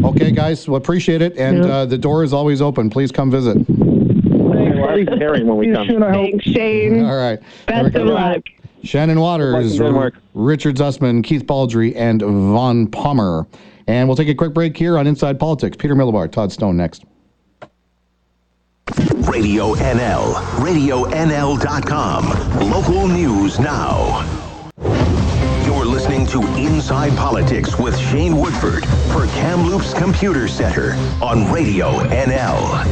Okay, guys, well, appreciate it, and uh, the door is always open. Please come visit. We'll Harry when we come. soon, I hope. Thanks, Shane. All right. Best of luck. Shannon Waters, Good luck. Richard Zussman, Keith Baldrey, and Vaughn Palmer. And we'll take a quick break here on Inside Politics. Peter Milobar, Todd Stone next. Radio NL, RadioNL.com. Local news now. You're listening to Inside Politics with Shane Woodford for Kamloops Computer Center on Radio NL.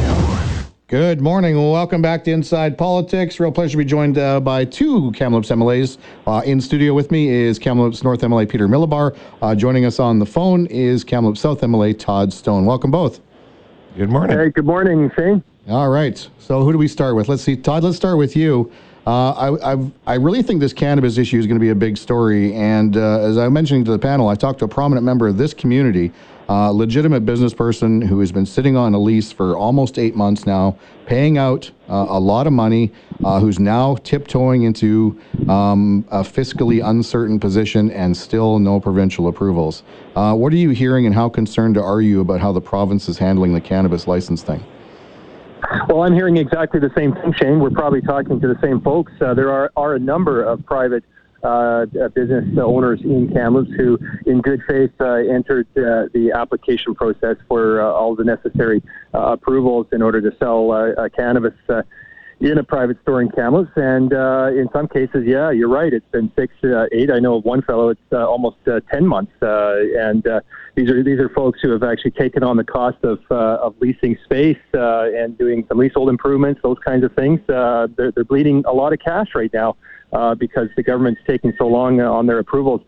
Good morning. Welcome back to Inside Politics. Real pleasure to be joined uh, by two Kamloops MLAs. Uh, in studio with me is Kamloops North MLA Peter Milobar. Uh, joining us on the phone is Kamloops South MLA Todd Stone. Welcome both. Good morning. Hey, good morning, Shane. All right. So who do we start with? Let's see, Todd. Let's start with you. Uh, I, I've, I really think this cannabis issue is going to be a big story. And uh, as I mentioned to the panel, I talked to a prominent member of this community, uh, legitimate business person who has been sitting on a lease for almost eight months now, paying out uh, a lot of money, uh, who's now tiptoeing into um, a fiscally uncertain position and still no provincial approvals. Uh, what are you hearing, and how concerned are you about how the province is handling the cannabis license thing? Well, I'm hearing exactly the same thing, Shane. We're probably talking to the same folks. Uh, there are, are a number of private uh, uh, business owners in Kamloops who, in good faith, uh, entered uh, the application process for uh, all the necessary uh, approvals in order to sell cannabis in a private store in Kamloops. And uh, in some cases, yeah, you're right. It's been six, eight. I know of one fellow. It's almost ten months. And uh, these are these are folks who have actually taken on the cost of uh, of leasing space uh, and doing some leasehold improvements, those kinds of things. Uh, they're they're bleeding a lot of cash right now. Uh, because the government's taking so long on their approvals,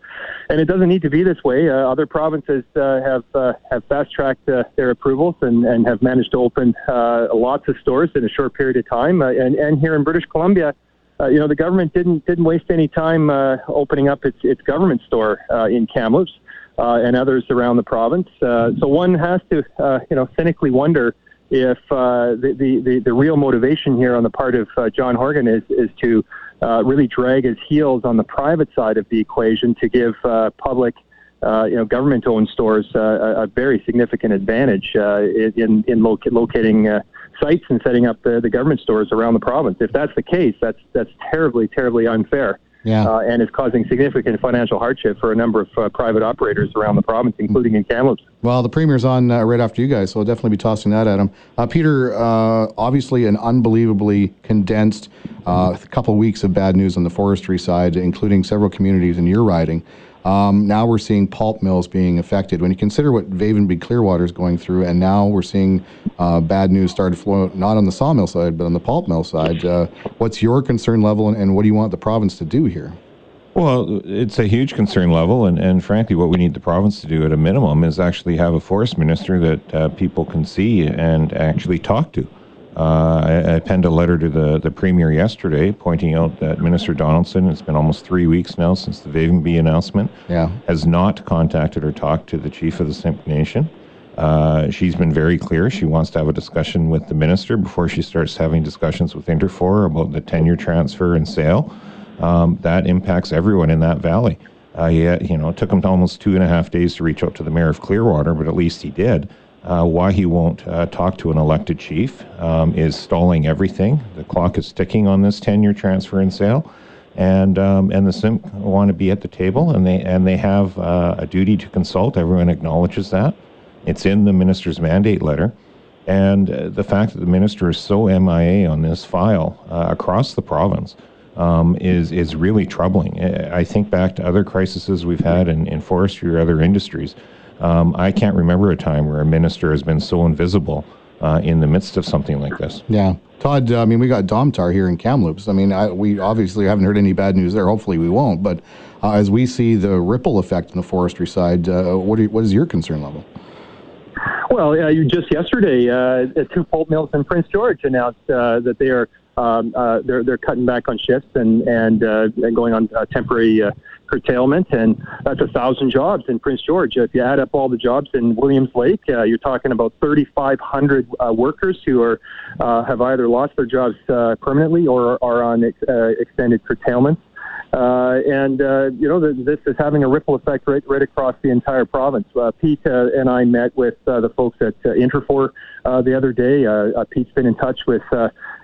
and it doesn't need to be this way. Uh, other provinces have have fast tracked their approvals and, and have managed to open lots of stores in a short period of time. And and here in British Columbia, you know, the government didn't didn't waste any time opening up its its government store in Kamloops and others around the province. Uh, so one has to, uh, you know, cynically wonder if uh, the, the the real motivation here on the part of uh, John Horgan is is to uh, really drag his heels on the private side of the equation to give uh, public. Uh, you know, government-owned stores uh, a, a very significant advantage uh, in in loca- locating uh, sites and setting up the, the government stores around the province. If that's the case, that's that's terribly, terribly unfair. Yeah. Uh, and is causing significant financial hardship for a number of uh, private operators around the province, including in Kamloops. Well, the premier's on uh, right after you guys, so I'll definitely be tossing that at him. Uh, Peter, uh, obviously an unbelievably condensed uh, couple weeks of bad news on the forestry side, including several communities in your riding. Um, now we're seeing pulp mills being affected. When you consider what Vavenby Clearwater is going through, and now we're seeing uh, bad news start to flow, not on the sawmill side, but on the pulp mill side. Uh, what's your concern level, and, and what do you want the province to do here? Well, it's a huge concern level, and, and frankly, what we need the province to do at a minimum is actually have a forest minister that uh, people can see and actually talk to. Uh, I, I penned a letter to the, the premier yesterday pointing out that Minister Donaldson, it's been almost three weeks now since the Vavenby announcement, Yeah. has not contacted or talked to the chief of the Simpcw Nation. Uh, she's been very clear. She wants to have a discussion with the minister before she starts having discussions with Interfor about the tenure transfer and sale. Um, that impacts everyone in that valley. Uh, yeah, you know, it took him almost two and a half days to reach out to the mayor of Clearwater, but at least he did. Uh, why he won't uh, talk to an elected chief um, is stalling everything. The clock is ticking on this tenure transfer and sale, and um, and the Simpcw want to be at the table, and they and they have uh, a duty to consult. Everyone acknowledges that. It's in the minister's mandate letter. And uh, the fact that the minister is so MIA on this file uh, across the province um, is is really troubling. I think back to other crises we've had in, in forestry or other industries. Um, I can't remember a time where a minister has been so invisible uh, in the midst of something like this. Yeah. Todd, uh, I mean, we got Domtar here in Kamloops. I mean, I, we obviously haven't heard any bad news there. Hopefully, we won't. But uh, as we see the ripple effect in the forestry side, uh, what, are, what is your concern level? Well, uh, just yesterday, uh, two pulp mills in Prince George announced uh, that they are um, uh, they're they're cutting back on shifts and and, uh, and going on uh, temporary uh, curtailment, and that's a thousand jobs in Prince George. If you add up all the jobs in Williams Lake, uh, you're talking about 3,500 uh, workers who are uh, have either lost their jobs uh, permanently or are on ex- uh, extended curtailments. Uh, and uh, you know the, this is having a ripple effect right right across the entire province. Uh, Pete uh, and I met with uh, the folks at uh, Interfor the other day. Pete's been in touch with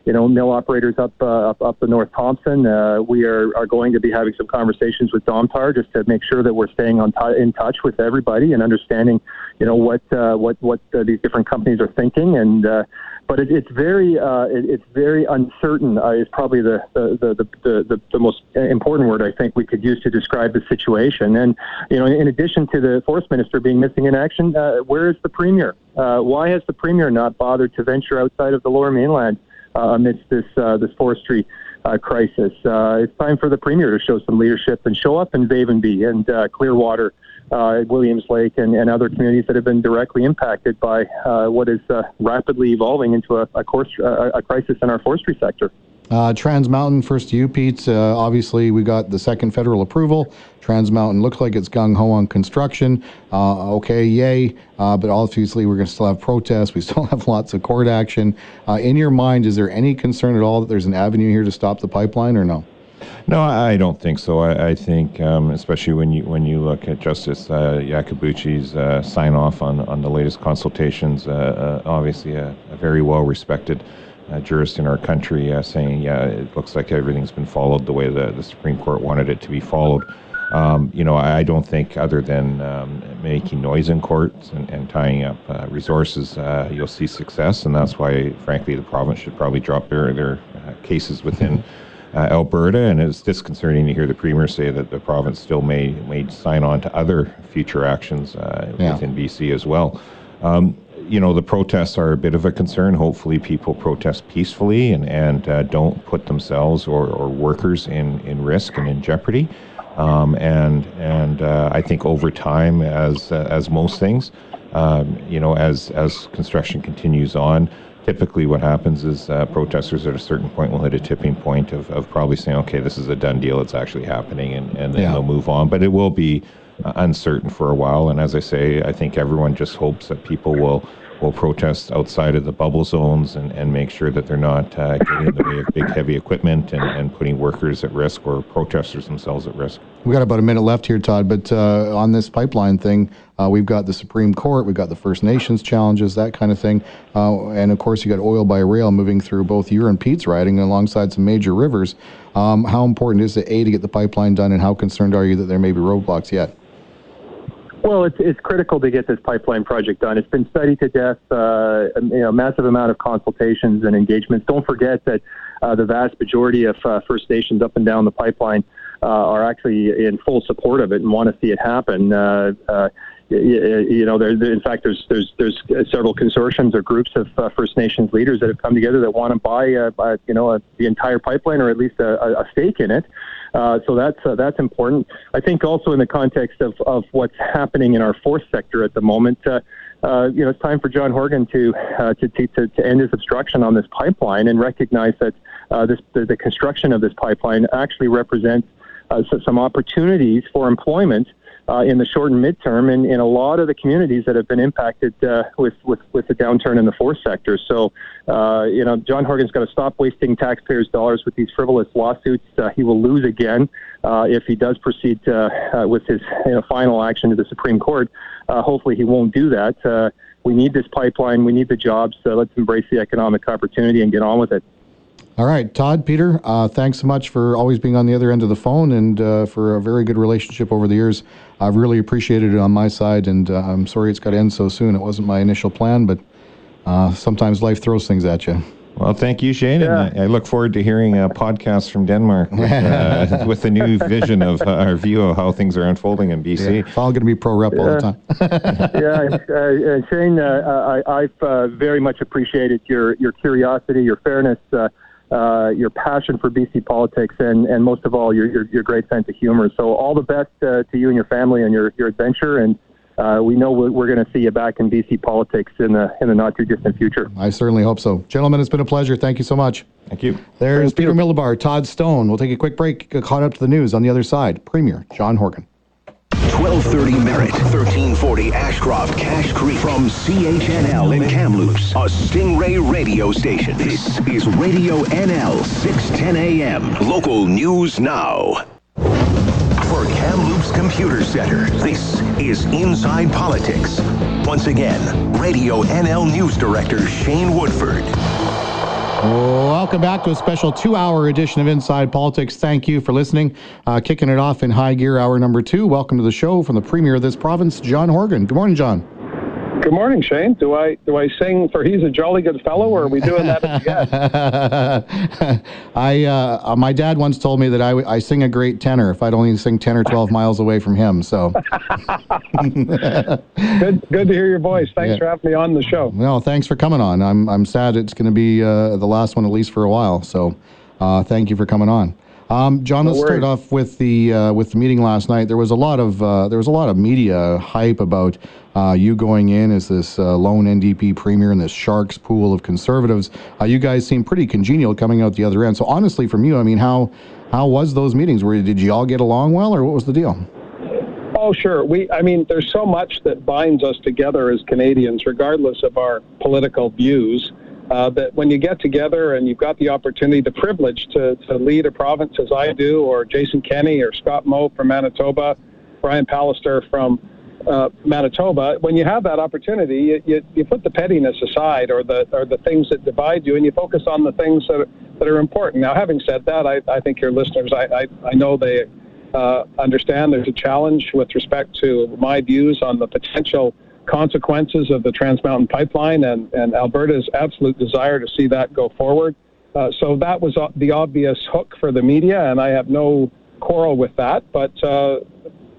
you know mill operators up uh, up up the North Thompson. Uh, we are are going to be having some conversations with Domtar just to make sure that we're staying on t- in touch with everybody and understanding you know what uh, what what uh, these different companies are thinking and. Uh, but it, it's very uh, it, it's very uncertain uh, is probably the the, the, the, the, the most important word I think we could use to describe the situation. And you know, in addition to the forest minister being missing in action, uh, where is the premier? Uh, why has the premier not bothered to venture outside of the Lower Mainland amidst this uh, this forestry? Uh, crisis. Uh, it's time for the premier to show some leadership and show up in Vavenby and uh, Clearwater uh, Williams Lake and, and other communities that have been directly impacted by uh, what is uh, rapidly evolving into a, a, course, uh, a crisis in our forestry sector. Uh, Trans Mountain, first to you, Pete. Uh, obviously, we got the second federal approval. Trans Mountain looks like it's gung ho on construction. Uh, okay, yay. Uh, but obviously, we're going to still have protests. We still have lots of court action. Uh, in your mind, is there any concern at all that there's an avenue here to stop the pipeline or no? No, I don't think so. I, I think, um, especially when you when you look at Justice uh, Iacobucci's uh, sign off on, on the latest consultations, obviously a, a, very well respected uh, jurist in our country, uh, saying, yeah, it looks like everything's been followed the way the, the Supreme Court wanted it to be followed. Um, you know, I don't think other than um, making noise in courts and, and tying up uh, resources, uh, you'll see success, and that's why, frankly, the province should probably drop their their uh, cases within uh, Alberta, and it's disconcerting to hear the premier say that the province still may may sign on to other future actions uh, yeah. within BC as well. Um, you know, the protests are a bit of a concern. Hopefully, people protest peacefully and and uh, don't put themselves or, or workers in in risk and in jeopardy. Um, and and uh, I think over time, as uh, as most things, um, you know, as as construction continues on, typically what happens is uh, protesters at a certain point will hit a tipping point of, of probably saying, okay, this is a done deal, it's actually happening, and, and then yeah. they'll move on. But it will be uncertain for a while. And as I say, I think everyone just hopes that people will will protest outside of the bubble zones and, and make sure that they're not uh, getting in the way of big heavy equipment and, and putting workers at risk or protesters themselves at risk. We've got about a minute left here, Todd, but uh, on this pipeline thing, uh, we've got the Supreme Court, we've got the First Nations challenges, that kind of thing. Uh, and of course, you got oil by rail moving through both your and Pete's riding alongside some major rivers. Um, how important is it, A, to get the pipeline done, and how concerned are you that there may be roadblocks yet? Well, it's, it's critical to get this pipeline project done. It's been studied to death, uh, you know, massive amount of consultations and engagements. Don't forget that uh, the vast majority of uh, First Nations up and down the pipeline uh, are actually in full support of it and want to see it happen. Uh, uh, you know, there, in fact, there's there's there's several consortiums or groups of uh, First Nations leaders that have come together that want to buy, uh, buy you know, a, the entire pipeline or at least a, a stake in it. Uh, so that's uh, that's important. I think also in the context of, of what's happening in our fourth sector at the moment, uh, uh, you know, it's time for John Horgan to, uh, to, to to end his obstruction on this pipeline and recognize that uh, this the, the, construction of this pipeline actually represents some opportunities for employment uh, in the short and midterm in, in a lot of the communities that have been impacted uh, with, with, with the downturn in the forest sector. So, uh, you know, John Horgan's got to stop wasting taxpayers' dollars with these frivolous lawsuits. Uh, he will lose again uh, if he does proceed uh, uh, with his you know, final action to the Supreme Court. Uh, hopefully, he won't do that. Uh, we need this pipeline. We need the jobs. So let's embrace the economic opportunity and get on with it. All right, Todd, Peter, uh, thanks so much for always being on the other end of the phone and uh, for a very good relationship over the years. I've really appreciated it on my side, and uh, I'm sorry it's got to end so soon. It wasn't my initial plan, but uh, sometimes life throws things at you. Well, thank you, Shane, yeah. and I, I look forward to hearing a podcast from Denmark with, uh, with the new vision of uh, our view of how things are unfolding in BC. Yeah, it's all going to be pro rep yeah. all the time. yeah, uh, uh Shane, uh, I, have uh, very much appreciated your your curiosity, your fairness. Uh, your passion for BC politics, and, and most of all, your, your, your great sense of humor. So, all the best uh, to you and your family and your, your adventure. And uh, we know we're, we're going to see you back in BC politics in the in the not too distant future. I certainly hope so, gentlemen. It's been a pleasure. Thank you so much. Thank you. There's Thank Peter you. Milobar, Todd Stone. We'll take a quick break. Uh, caught up to the news on the other side. Premier John Horgan. 1230 Merritt, 1340 Ashcroft, Cache Creek from CHNL in Kamloops, a Stingray radio station. This is Radio NL 610 AM. Local news now. For Kamloops Computer Center, this is Inside Politics. Once again, Radio NL News Director Shane Woodford. Welcome back to a special two hour edition of Inside Politics. Thank you for listening. Uh, kicking it off in high gear, hour number two. Welcome to the show from the Premier of this province, John Horgan. Good morning, John. Good morning, Shane. Do I do I sing for "He's a Jolly Good Fellow" or are we doing that again? I uh, my dad once told me that I, I sing a great tenor if I'd only sing ten or twelve miles away from him. So good good to hear your voice. Thanks yeah. for having me on the show. Well, thanks for coming on. I'm I'm sad it's going to be uh, the last one at least for a while. So uh, thank you for coming on. Um, John, let's start off with the uh, with the meeting last night. There was a lot of uh, there was a lot of media hype about uh, you going in as this uh, lone NDP premier in this sharks pool of conservatives. Uh, you guys seem pretty congenial coming out the other end. So honestly, from you, I mean, how how was those meetings? Were did you all get along well, or what was the deal? Oh, sure. We, I mean, there's so much that binds us together as Canadians, regardless of our political views uh, that when you get together and you've got the opportunity, the privilege to, to lead a province as I do, or Jason Kenney or Scott Moe from Manitoba, Brian Pallister from uh, Manitoba, when you have that opportunity, you, you, you, put the pettiness aside or the or the things that divide you, and you focus on the things that are, that are important. Now, having said that, I, I think your listeners, I, I, I know they uh, understand there's a challenge with respect to my views on the potential consequences of the Trans Mountain Pipeline and, and Alberta's absolute desire to see that go forward. Uh, so that was the obvious hook for the media, and I have no quarrel with that. But uh,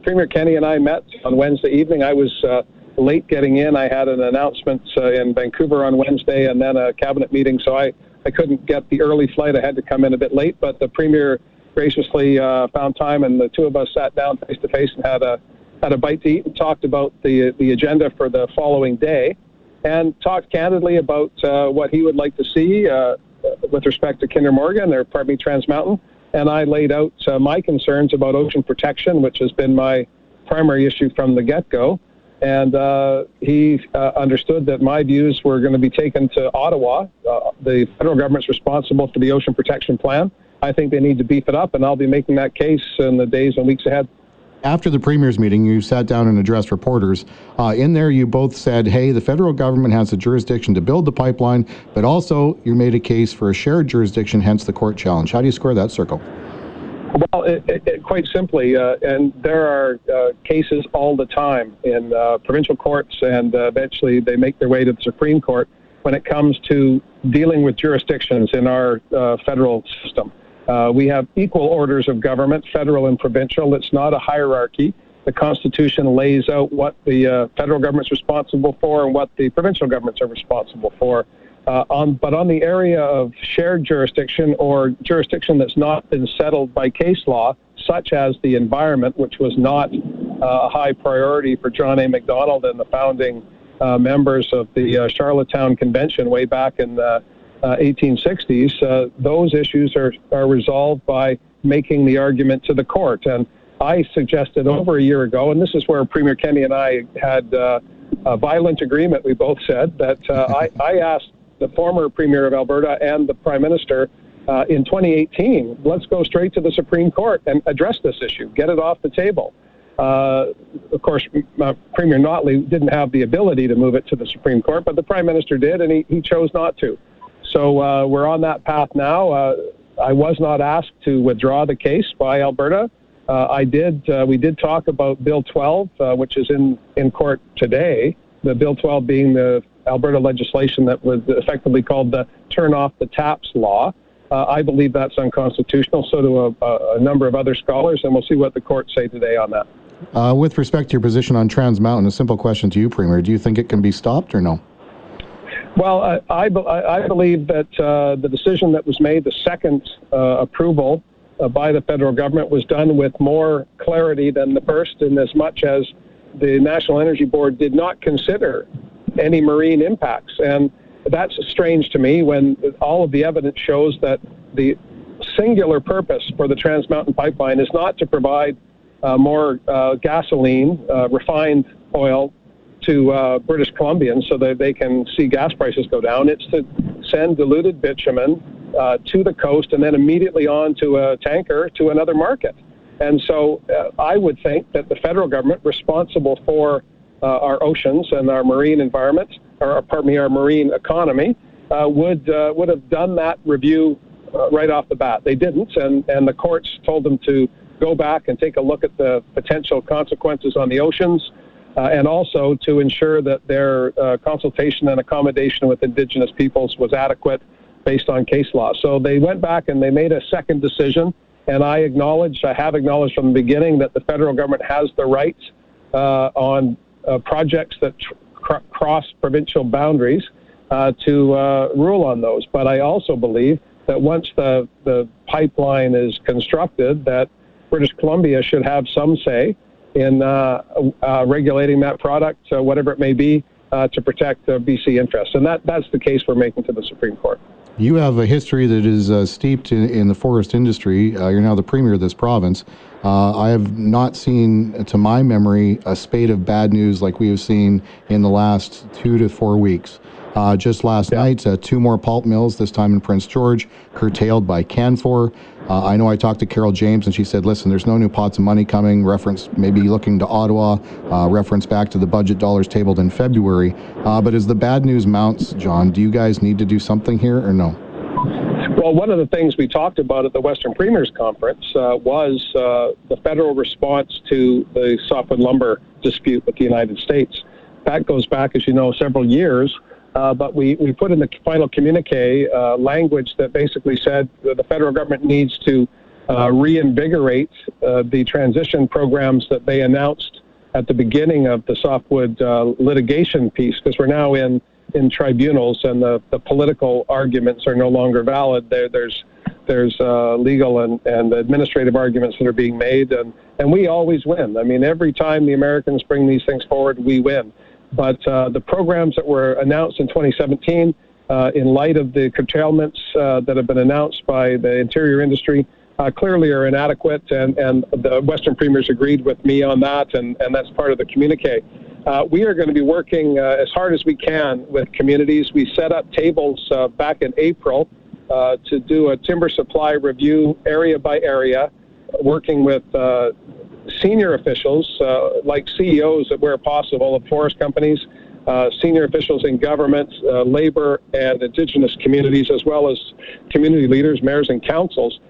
Premier Kenney and I met on Wednesday evening. I was uh, late getting in. I had an announcement uh, in Vancouver on Wednesday and then a cabinet meeting, so I, I couldn't get the early flight. I had to come in a bit late, but the Premier graciously uh, found time, and the two of us sat down face to face and had a had a bite to eat and talked about the the agenda for the following day, and talked candidly about uh, what he would like to see uh, with respect to Kinder Morgan or pardon me Trans Mountain. And I laid out uh, my concerns about ocean protection, which has been my primary issue from the get go. And uh, he uh, understood that my views were going to be taken to Ottawa. Uh, the federal government's responsible for the ocean protection plan. I think they need to beef it up, and I'll be making that case in the days and weeks ahead after the premier's meeting, you sat down and addressed reporters. Uh, in there, you both said, hey, the federal government has the jurisdiction to build the pipeline, but also you made a case for a shared jurisdiction, hence the court challenge. How do you square that circle? Well, it, it, quite simply, uh, and there are uh, cases all the time in uh, provincial courts, and uh, eventually they make their way to the Supreme Court when it comes to dealing with jurisdictions in our uh, federal system. Uh, we have equal orders of government, federal and provincial. It's not a hierarchy. The Constitution lays out what the uh, federal government's responsible for and what the provincial governments are responsible for. Uh, on, but on the area of shared jurisdiction or jurisdiction that's not been settled by case law, such as the environment, which was not uh, a high priority for John A. Macdonald and the founding uh, members of the uh, Charlottetown Convention way back in the 1860s, uh, uh, those issues are, are resolved by making the argument to the court. And I suggested over a year ago, and this is where Premier Kenney and I had uh, a violent agreement, we both said, that uh, I, I asked the former Premier of Alberta and the Prime Minister uh, in 2018, let's go straight to the Supreme Court and address this issue, get it off the table. Uh, of course, uh, Premier Notley didn't have the ability to move it to the Supreme Court, but the Prime Minister did, and he, he chose not to. So uh, we're on that path now. Uh, I was not asked to withdraw the case by Alberta. Uh, I did. Uh, we did talk about Bill 12, uh, which is in in court today. The Bill 12 being the Alberta legislation that was effectively called the Turn Off the Taps Law. Uh, I believe that's unconstitutional. So do a, a, number of other scholars, and we'll see what the courts say today on that. Uh, with respect to your position on Trans Mountain, a simple question to you, Premier: Do you think it can be stopped or no? Well, I, I, I believe that uh, the decision that was made, the second uh, approval uh, by the federal government, was done with more clarity than the first, in as much as the National Energy Board did not consider any marine impacts. And that's strange to me when all of the evidence shows that the singular purpose for the Trans Mountain Pipeline is not to provide uh, more uh, gasoline, uh, refined oil to uh, British Columbians so that they can see gas prices go down. It's to send diluted bitumen uh, to the coast and then immediately on to a tanker to another market. And so uh, I would think that the federal government responsible for uh, our oceans and our marine environment, or pardon me, our marine economy, uh, would uh, would have done that review uh, right off the bat. They didn't, and and the courts told them to go back and take a look at the potential consequences on the oceans, uh, and also to ensure that their consultation and accommodation with Indigenous peoples was adequate based on case law. So they went back and they made a second decision. And I acknowledge, I have acknowledged from the beginning that the federal government has the rights uh, on uh, projects that tr- cross provincial boundaries uh, to uh, rule on those. But I also believe that once the, the pipeline is constructed, that British Columbia should have some say in uh, uh, regulating that product, whatever it may be, to protect BC interests. And that, that's the case we're making to the Supreme Court. You have a history that is uh, steeped in, in, the forest industry. Uh, you're now the premier of this province. Uh, I have not seen, to my memory, a spate of bad news like we have seen in the last two to four weeks. Uh, just last yeah. night, uh, two more pulp mills, this time in Prince George, curtailed by Canfor. Uh, I know I talked to Carole James and she said, listen, there's no new pots of money coming, reference maybe looking to Ottawa, uh, reference back to the budget dollars tabled in February. Uh, but as the bad news mounts, John, do you guys need to do something here or no? Well, one of the things we talked about at the Western Premiers Conference uh, was uh, the federal response to the softwood lumber dispute with the United States. That goes back, as you know, several years. Uh, but we, we put in the final communique uh, language that basically said that the federal government needs to uh, reinvigorate uh, the transition programs that they announced at the beginning of the softwood litigation piece, because we're now in, in tribunals and the, the political arguments are no longer valid. There, there's there's uh, legal and, and administrative arguments that are being made, and, and we always win. I mean, every time the Americans bring these things forward, we win. But uh, the programs that were announced in 2017, uh, in light of the curtailments uh, that have been announced by the interior industry, uh, clearly are inadequate, and, and the Western premiers agreed with me on that, and, and that's part of the communique. Uh, we are going to be working uh, as hard as we can with communities. We set up tables back in April to do a timber supply review area by area, working with senior officials, uh, like CEOs where possible of forest companies, uh, senior officials in government, uh, labor, and indigenous communities, as well as community leaders, mayors, and councils,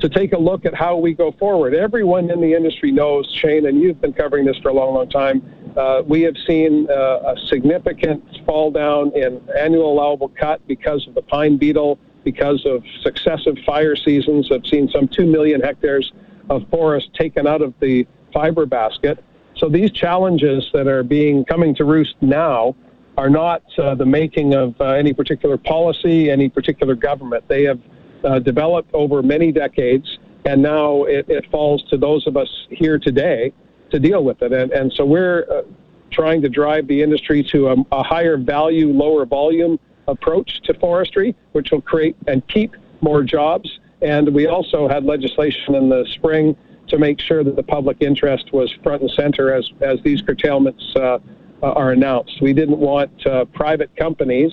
to take a look at how we go forward. Everyone in the industry knows, Shane, and you've been covering this for a long, long time. Uh, we have seen uh, a significant fall down in annual allowable cut because of the pine beetle, because of successive fire seasons. I've seen some 2 million hectares of forest taken out of the fiber basket. So these challenges that are being coming to roost now are not uh, the making of uh, any particular policy, any particular government. They have uh, developed over many decades, and now it, it, falls to those of us here today to deal with it. And, and so we're uh, trying to drive the industry to a, a higher value, lower volume approach to forestry, which will create and keep more jobs and we also had legislation in the spring to make sure that the public interest was front and center as, as these curtailments uh, are announced. We didn't want uh, private companies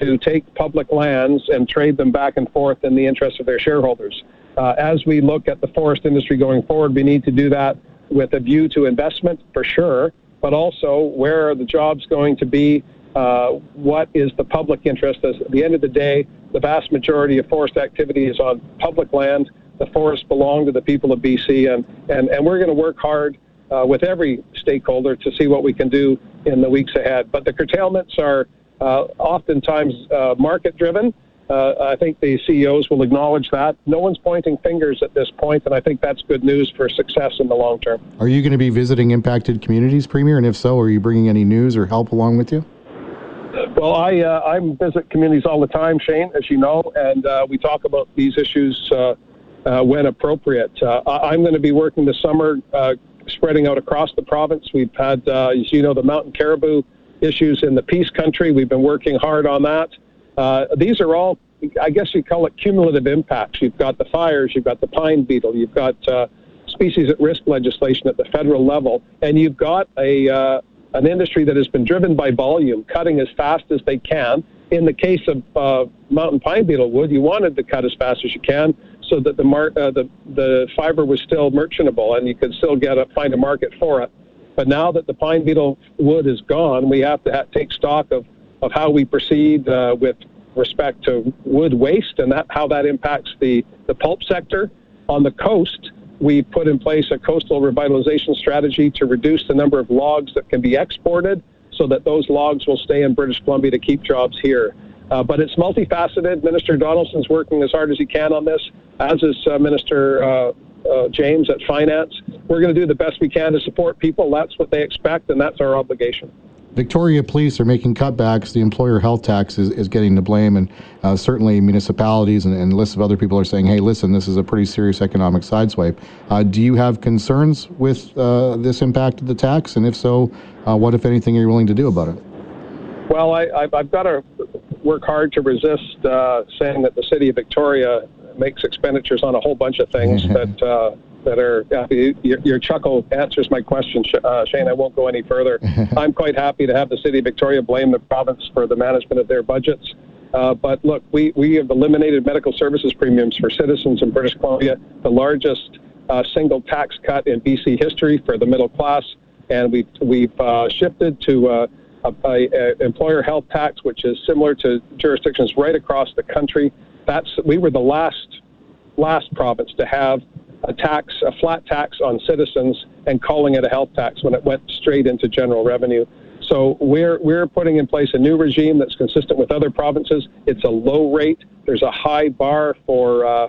to take public lands and trade them back and forth in the interest of their shareholders. Uh, as we look at the forest industry going forward, we need to do that with a view to investment for sure, but also where are the jobs going to be? Uh, what is the public interest? As at the end of the day, the vast majority of forest activity is on public land. The forests belong to the people of BC, and, and, and we're going to work hard uh, with every stakeholder to see what we can do in the weeks ahead. But the curtailments are oftentimes uh, market driven. Uh, I think the CEOs will acknowledge that. No one's pointing fingers at this point, and I think that's good news for success in the long term. Are you going to be visiting impacted communities, Premier? And if so, are you bringing any news or help along with you? Well, I uh, I visit communities all the time, Shane, as you know, and uh, we talk about these issues uh, uh when appropriate. Uh, I'm going to be working this summer, uh, spreading out across the province. We've had, as you know, the mountain caribou issues in the Peace Country. We've been working hard on that. these are all, I guess you call it cumulative impacts. You've got the fires, you've got the pine beetle, you've got species at risk legislation at the federal level, and you've got a an industry that has been driven by volume, cutting as fast as they can. In the case of uh, mountain pine beetle wood, you wanted to cut as fast as you can so that the, mar- uh, the, the fiber was still merchantable and you could still get a, find a market for it. But now that the pine beetle wood is gone, we have to take stock of, of how we proceed uh, with respect to wood waste and that, how that impacts the, the pulp sector. On the coast, we put in place a coastal revitalization strategy to reduce the number of logs that can be exported so that those logs will stay in British Columbia to keep jobs here. Uh, but it's multifaceted. Minister Donaldson's working as hard as he can on this, as is uh, Minister uh, James at Finance. We're going to do the best we can to support people. That's what they expect, and that's our obligation. Victoria Police are making cutbacks. The employer health tax is, is getting the blame, and uh, certainly municipalities and, and, lists of other people are saying, hey, listen, this is a pretty serious economic sideswipe. Uh, do you have concerns with uh, this impact of the tax? And if so, uh, what, if anything, are you willing to do about it? Well, I, have got to work hard to resist uh, saying that the city of Victoria makes expenditures on a whole bunch of things that uh, that are your, your, chuckle answers my question, uh, Shane. I won't go any further. I'm quite happy to have the city of Victoria blame the province for the management of their budgets. Uh, but look, we, we have eliminated medical services premiums for citizens in British Columbia, the largest uh, single tax cut in BC history for the middle class, and we've we've uh, shifted to uh, a, a, a employer health tax, which is similar to jurisdictions right across the country. That's we were the last last province to have a tax, a flat tax on citizens, and calling it a health tax when it went straight into general revenue. So we're we're putting in place a new regime that's consistent with other provinces. It's a low rate. There's a high bar for uh,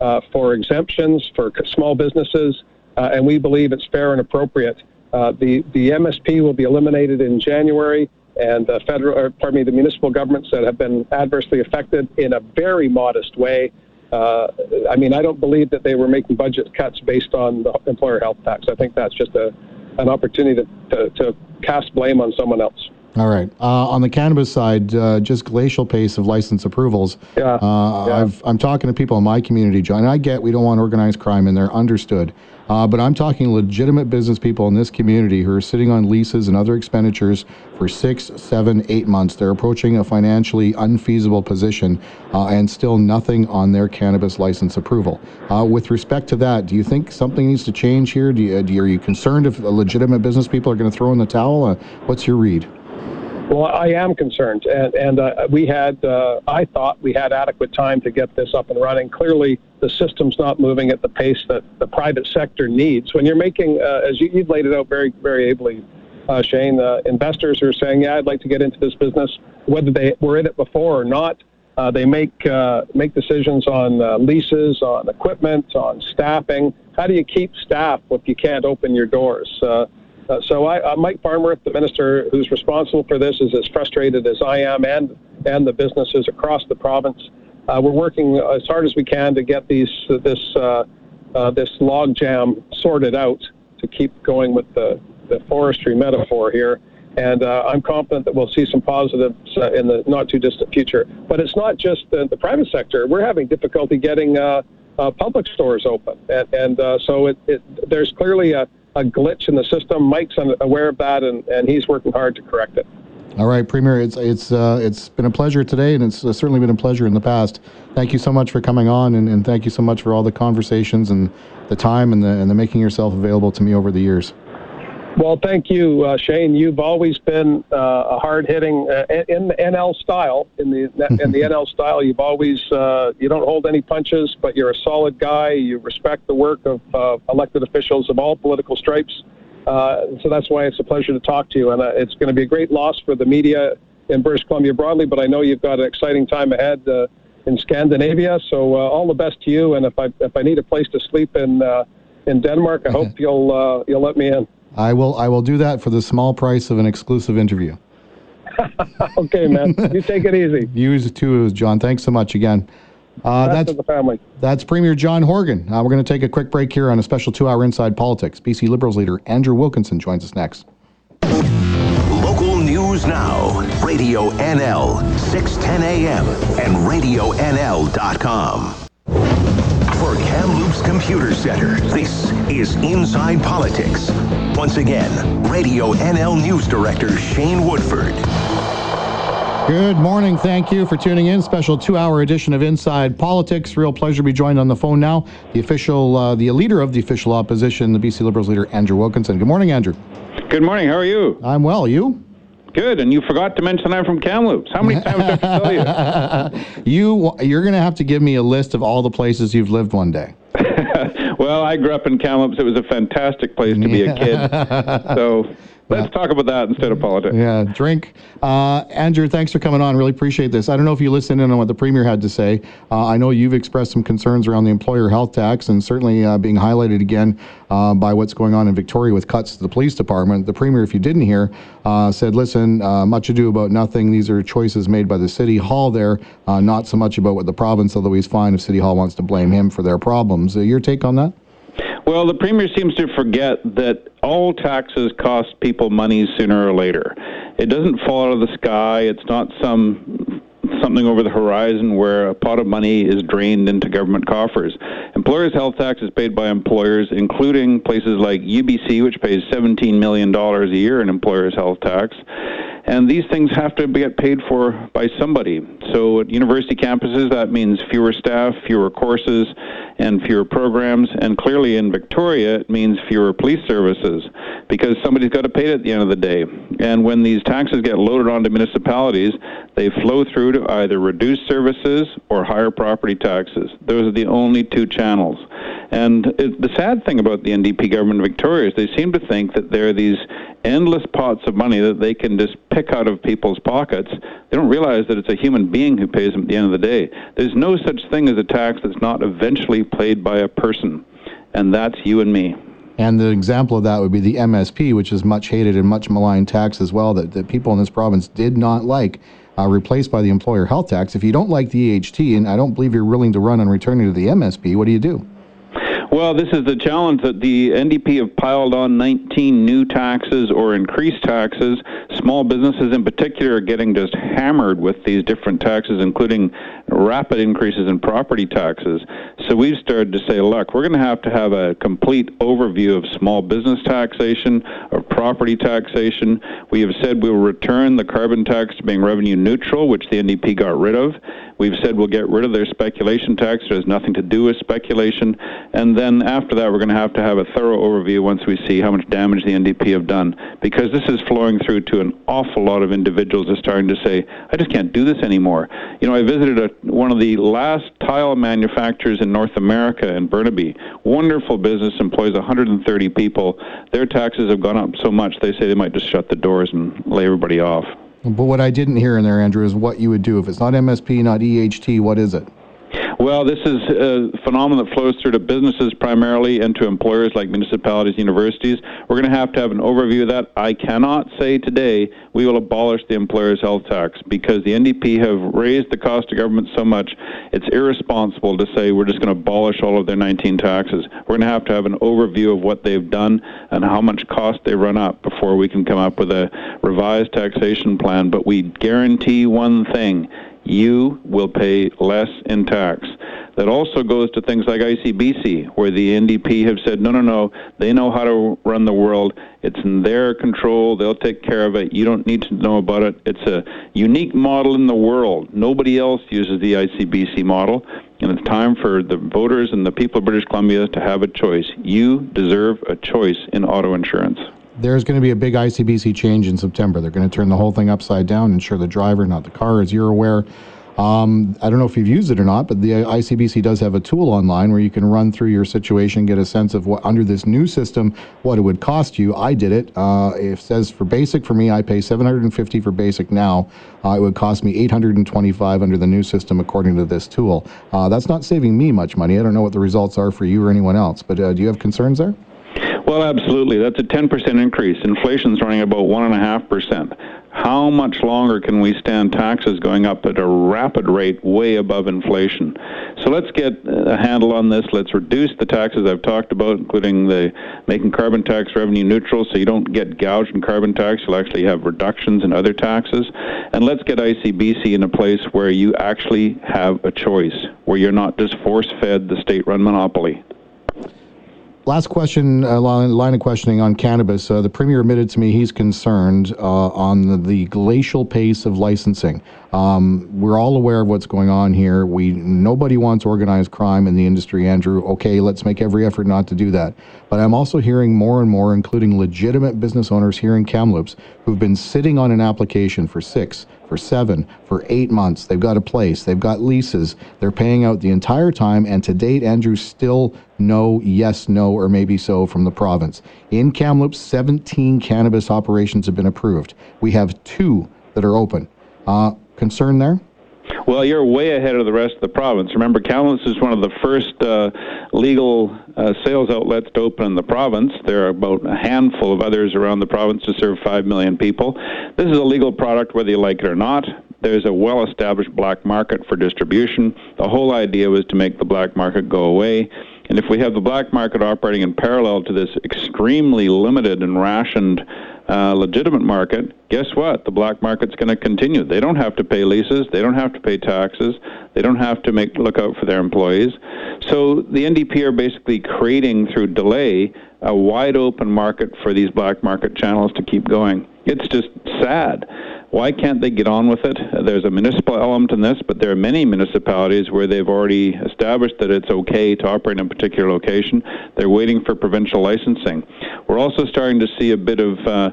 uh, for exemptions for small businesses, uh, and we believe it's fair and appropriate. Uh, the the MSP will be eliminated in January, and the federal, or, pardon me, the municipal governments that have been adversely affected in a very modest way uh, I mean, I don't believe that they were making budget cuts based on the employer health tax. I think that's just a an opportunity to, to, to cast blame on someone else. All right. Uh, on the cannabis side, uh, just glacial pace of license approvals. Yeah. Uh, yeah. i am talking to people in my community, John. I get we don't want organized crime in there, understood. Uh, but I'm talking legitimate business people in this community who are sitting on leases and other expenditures for six, seven, eight months. They're approaching a financially unfeasible position uh, and still nothing on their cannabis license approval. Uh, with respect to that, do you think something needs to change here? Do you, do you, are you concerned if legitimate business people are going to throw in the towel? Uh, what's your read? Well, I am concerned, and, and uh, we had, uh, I thought we had adequate time to get this up and running. Clearly, the system's not moving at the pace that the private sector needs. When you're making, uh, as you, have laid it out very, very ably, uh, Shane, uh, investors are saying, "Yeah, I'd like to get into this business," whether they were in it before or not. Uh, they make make decisions on leases, on equipment, on staffing. How do you keep staff if you can't open your doors? Uh, so I, uh, Mike Farnworth, the minister who's responsible for this, is as frustrated as I am, and and the businesses across the province. Uh, we're working as hard as we can to get these this uh, uh, this log jam sorted out to keep going with the the forestry metaphor here. And uh, I'm confident that we'll see some positives in the not too distant future. But it's not just the, the private sector. We're having difficulty getting public stores open, and, and so it, it, there's clearly a a glitch in the system. Mike's aware of that, and, and he's working hard to correct it. All right, Premier, it's it's uh, it's been a pleasure today, and it's uh, certainly been a pleasure in the past. Thank you so much for coming on, and, and thank you so much for all the conversations and the time and the and the making yourself available to me over the years. Well, thank you, uh, Shane. You've always been uh, a hard-hitting uh, in the NL style. In the in the NL style, you've always uh, you don't hold any punches, but you're a solid guy. You respect the work of uh, elected officials of all political stripes. Uh, so that's why it's a pleasure to talk to you, and it's going to be a great loss for the media in British Columbia broadly, but I know you've got an exciting time ahead uh, in Scandinavia. So uh, all the best to you. And if I if I need a place to sleep in uh, in Denmark, I hope you'll uh, you'll let me in. I will. I will do that for the small price of an exclusive interview. okay, man. you take it easy. You too, John. Thanks so much again. Uh, that's the family. That's Premier John Horgan. Uh, we're going to take a quick break here on a special two-hour Inside Politics. BC Liberals leader Andrew Wilkinson joins us next. Local news now. Radio NL, 610 a.m. and RadioNL.com. For Kamloops Computer Center, this is Inside Politics. Once again, Radio NL News Director Shane Woodford. Good morning. Thank you for tuning in. Special two-hour edition of Inside Politics. Real pleasure to be joined on the phone now. The official, uh, the leader of the official opposition, the BC Liberals leader Andrew Wilkinson. Good morning, Andrew. Good morning. How are you? I'm well. You? Good. And you forgot to mention I'm from Kamloops. How many times do I have tell you? you you're going to have to give me a list of all the places you've lived one day. well, I grew up in Kamloops. It was a fantastic place to be a kid. so Let's talk about that instead of politics. Yeah, drink. Uh, Andrew, thanks for coming on. Really appreciate this. I don't know if you listened in on what the Premier had to say. Uh, I know you've expressed some concerns around the employer health tax and certainly uh, being highlighted again uh, by what's going on in Victoria with cuts to the police department. The Premier, if you didn't hear, uh, said, listen, uh, much ado about nothing. These are choices made by the City Hall there, not so much about what the province, although he's fine if City Hall wants to blame him for their problems. your take on that? Well, the premier seems to forget that all taxes cost people money sooner or later. It doesn't fall out of the sky. It's not some something over the horizon where a pot of money is drained into government coffers. Employers' health tax is paid by employers, including places like UBC, which pays $17 million a year in employers' health tax. And these things have to get paid for by somebody. So at university campuses, that means fewer staff, fewer courses, and fewer programs. And clearly in Victoria, it means fewer police services because somebody's got to pay it at the end of the day. And when these taxes get loaded onto municipalities, they flow through to either reduced services or higher property taxes. Those are the only two channels. And it, the sad thing about the NDP government of Victoria is they seem to think that there are these endless pots of money that they can just pick out of people's pockets. They don't realize that it's a human being who pays them at the end of the day. There's no such thing as a tax that's not eventually paid by a person, and that's you and me. And the example of that would be the MSP, which is much hated and much maligned tax as well, that, that people in this province did not like. Uh, replaced by the employer health tax. If you don't like the EHT, and I don't believe you're willing to run on returning to the MSP, what do you do? Well, this is the challenge that the NDP have piled on 19 new taxes or increased taxes. Small businesses in particular are getting just hammered with these different taxes, including rapid increases in property taxes. So we've started to say, look, we're going to have to have a complete overview of small business taxation, of property taxation. We have said we'll return the carbon tax to being revenue neutral, which the NDP got rid of. We've said we'll get rid of their speculation tax. It has nothing to do with speculation. And then after that, we're going to have to have a thorough overview once we see how much damage the NDP have done. Because this is flowing through to an awful lot of individuals are starting to say, I just can't do this anymore. You know, I visited a, one of the last tile manufacturers in North America in Burnaby. Wonderful business, employs 130 people. Their taxes have gone up so much, they say they might just shut the doors and lay everybody off. But what I didn't hear in there, Andrew, is what you would do if it's not MSP, not EHT. What is it? Well, this is a phenomenon that flows through to businesses primarily and to employers like municipalities, universities. We're going to have to have an overview of that. I cannot say today we will abolish the employer's health tax because the NDP have raised the cost of government so much, it's irresponsible to say we're just going to abolish all of their 19 taxes. We're going to have to have an overview of what they've done and how much cost they run up before we can come up with a revised taxation plan. But we guarantee one thing you will pay less in tax. That also goes to things like ICBC, where the NDP have said, no, no, no, they know how to run the world. It's in their control. They'll take care of it. You don't need to know about it. It's a unique model in the world. Nobody else uses the ICBC model. And it's time for the voters and the people of British Columbia to have a choice. You deserve a choice in auto insurance there's going to be a big ICBC change in September. They're going to turn the whole thing upside down, insure the driver, not the car, as you're aware. Um, I don't know if you've used it or not, but the ICBC does have a tool online where you can run through your situation, get a sense of what under this new system what it would cost you. I did it. Uh, it says for basic for me, I pay 750 for basic now. Uh, it would cost me 825 under the new system according to this tool. Uh, that's not saving me much money. I don't know what the results are for you or anyone else, but uh, do you have concerns there? Well, absolutely. That's a 10% increase. Inflation's running about 1.5%. How much longer can we stand taxes going up at a rapid rate way above inflation? So let's get a handle on this. Let's reduce the taxes I've talked about, including the making carbon tax revenue neutral so you don't get gouged in carbon tax. You'll actually have reductions in other taxes. And let's get ICBC in a place where you actually have a choice, where you're not just force fed the state run monopoly. Last question, uh, line, of questioning on cannabis. Uh, the premier admitted to me he's concerned uh, on the, the, glacial pace of licensing. Um, we're all aware of what's going on here. We nobody wants organized crime in the industry, Andrew. Okay, let's make every effort not to do that. But I'm also hearing more and more, including legitimate business owners here in Kamloops, who've been sitting on an application for six, for seven, for eight months. They've got a place, they've got leases, they're paying out the entire time, and to date, Andrew, still no, yes, no, or maybe so from the province. In Kamloops, 17 cannabis operations have been approved. We have two that are open. Uh, concern there? Well, you're way ahead of the rest of the province. Remember, Kamloops is one of the first uh, legal uh, sales outlets to open in the province. There are about a handful of others around the province to serve 5 million people. This is a legal product whether you like it or not. There's a well established black market for distribution. The whole idea was to make the black market go away. And if we have the black market operating in parallel to this extremely limited and rationed uh, legitimate market, guess what? The black market's going to continue. They don't have to pay leases. They don't have to pay taxes. They don't have to make look out for their employees. So the NDP are basically creating through delay a wide open market for these black market channels to keep going. It's just sad. Why can't they get on with it? There's a municipal element in this, but there are many municipalities where they've already established that it's okay to operate in a particular location. They're waiting for provincial licensing. We're also starting to see a bit of uh,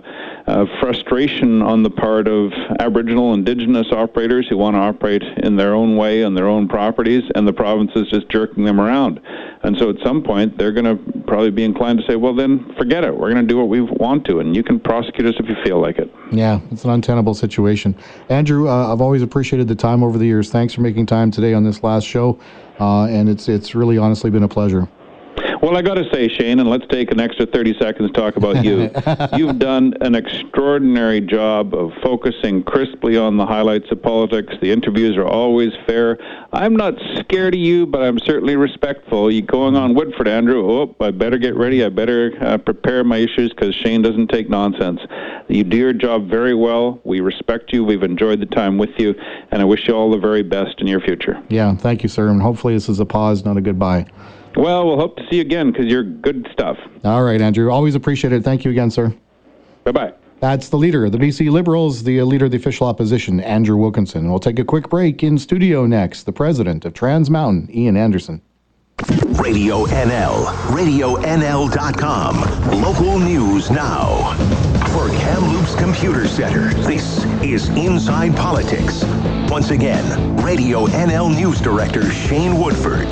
uh, frustration on the part of Aboriginal Indigenous operators who want to operate in their own way on their own properties, and the province is just jerking them around. And so at some point, they're going to probably be inclined to say, well, then forget it. We're going to do what we want to, and you can prosecute us if you feel like it. Yeah, it's an untenable situation. Andrew, uh, I've always appreciated the time over the years. Thanks for making time today on this last show, uh, and it's it's really honestly been a pleasure. Well, I got to say, Shane, and let's take an extra 30 seconds to talk about you. You've done an extraordinary job of focusing crisply on the highlights of politics. The interviews are always fair. I'm not scared of you, but I'm certainly respectful. You going on Woodford, Andrew? Oh, I better get ready. I better uh, prepare my issues because Shane doesn't take nonsense. You do your job very well. We respect you. We've enjoyed the time with you, and I wish you all the very best in your future. Yeah, thank you, sir. And hopefully, this is a pause, not a goodbye. Well, we'll hope to see you again because you're good stuff. All right, Andrew. Always appreciate it. Thank you again, sir. Bye bye. That's the leader of the BC Liberals, the leader of the official opposition, Andrew Wilkinson. We'll take a quick break in studio next. The president of Trans Mountain, Ian Anderson. Radio NL, RadioNL.com. Local news now. For Kamloops Computer Center, this is Inside Politics. Once again, Radio NL News Director Shane Woodford.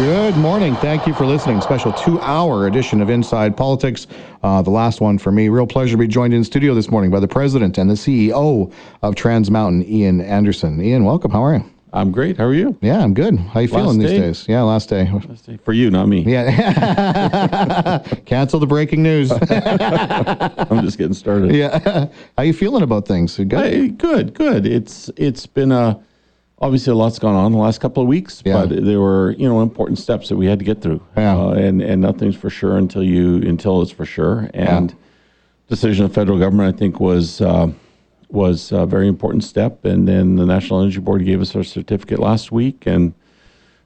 Good morning. Thank you for listening. Special two hour edition of Inside Politics. Uh, the last one for me. Real pleasure to be joined in studio this morning by the president and the CEO of Trans Mountain, Ian Anderson. Ian, welcome. How are you? I'm great. How are you? Yeah, I'm good. How you last feeling these day? days? Yeah, last day. Last day for you, not me. Yeah. Cancel the breaking news. I'm just getting started. Yeah. How you feeling about things? Good. Hey, good. Good. It's it's been a obviously a lot's gone on the last couple of weeks, yeah. but there were you know important steps that we had to get through. Yeah. Uh, and and nothing's for sure until you until it's for sure. And yeah. decision of the federal government, I think, was. Uh, was a very important step. And then the National Energy Board gave us our certificate last week, and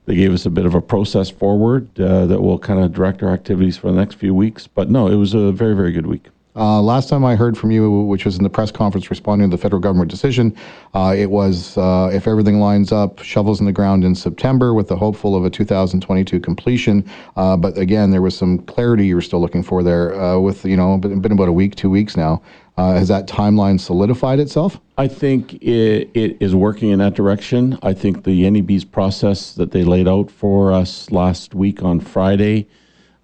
they gave us a bit of a process forward uh, that will kind of direct our activities for the next few weeks. But no, it was a very, very good week. Uh, last time I heard from you, which was in the press conference responding to the federal government decision, uh, it was uh, if everything lines up, shovels in the ground in September with the hopeful of a 2022 completion. Uh, but again, there was some clarity you were still looking for there. Uh, with you know, been about a week, two weeks now. Uh, has that timeline solidified itself? I think it, it is working in that direction. I think the NEB's process that they laid out for us last week on Friday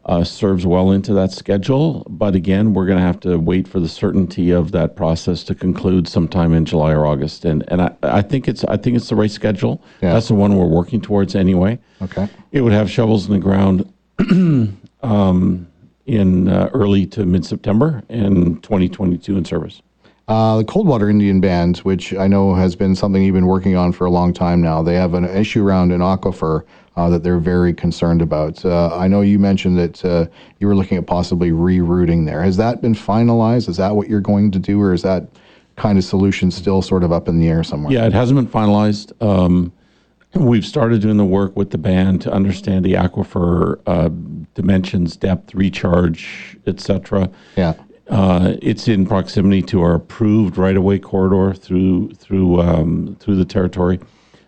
uh, serves well into that schedule. But again, we're going to have to wait for the certainty of that process to conclude sometime in July or August. And and I, I think it's I think it's the right schedule. Yeah. That's the one we're working towards anyway. Okay. It would have shovels in the ground um, in uh, early to mid September and 2022 in service. Uh, the Coldwater Indian Band, which I know has been something you've been working on for a long time now, they have an issue around an aquifer uh, that they're very concerned about. Uh, I know you mentioned that uh, you were looking at possibly rerouting there. Has that been finalized? Is that what you're going to do, or is that kind of solution still sort of up in the air somewhere? Yeah, it hasn't been finalized. Um, we've started doing the work with the band to understand the aquifer uh, dimensions, depth, recharge, etc. Yeah. Uh, it's in proximity to our approved right-of-way corridor through through um, through the territory.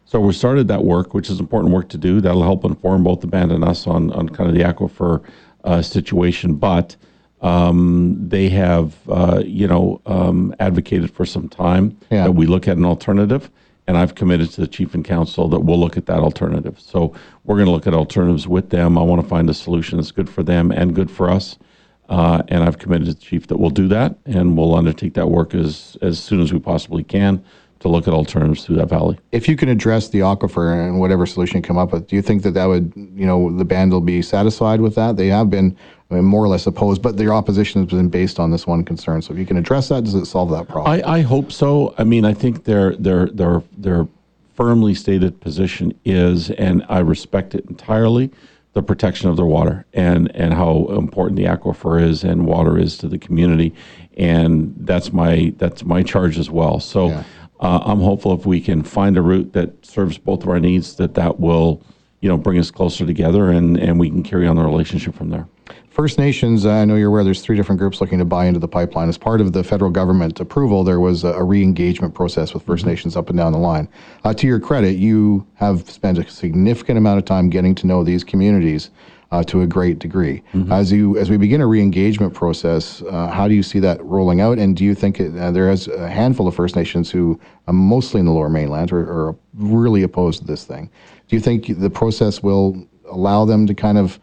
So we started that work, which is important work to do. That'll help inform both the band and us on on kind of the aquifer uh, situation. But um, they have, uh, you know, um, advocated for some time Yeah. that we look at an alternative. And I've committed to the chief and council that we'll look at that alternative. So we're going to look at alternatives with them. I want to find a solution that's good for them and good for us. Uh, and I've committed to the chief that we'll do that, and we'll undertake that work as as soon as we possibly can to look at alternatives through that valley. If you can address the aquifer and whatever solution you come up with, do you think that that would, you know, the band will be satisfied with that? They have been I mean, more or less opposed, but their opposition has been based on this one concern. So if you can address that, does it solve that problem? I, I hope so. I mean, I think their their their their firmly stated position is, and I respect it entirely, the protection of their water and and how important the aquifer is and water is to the community, and that's my that's my charge as well. So. Yeah. Uh, I'm hopeful if we can find a route that serves both of our needs, that that will, you know, bring us closer together, and, and we can carry on the relationship from there. First Nations, I know you're aware there's three different groups looking to buy into the pipeline. As part of the federal government approval, there was a, a re engagement process with 1st Nations up and down the line. Uh, to your credit, you have spent a significant amount of time getting to know these communities uh, to a great degree. As you as we begin a re engagement process, uh, how do you see that rolling out? And do you think it, uh, there is a handful of First Nations who, uh, mostly in the lower mainland, are, are really opposed to this thing? Do you think the process will allow them to kind of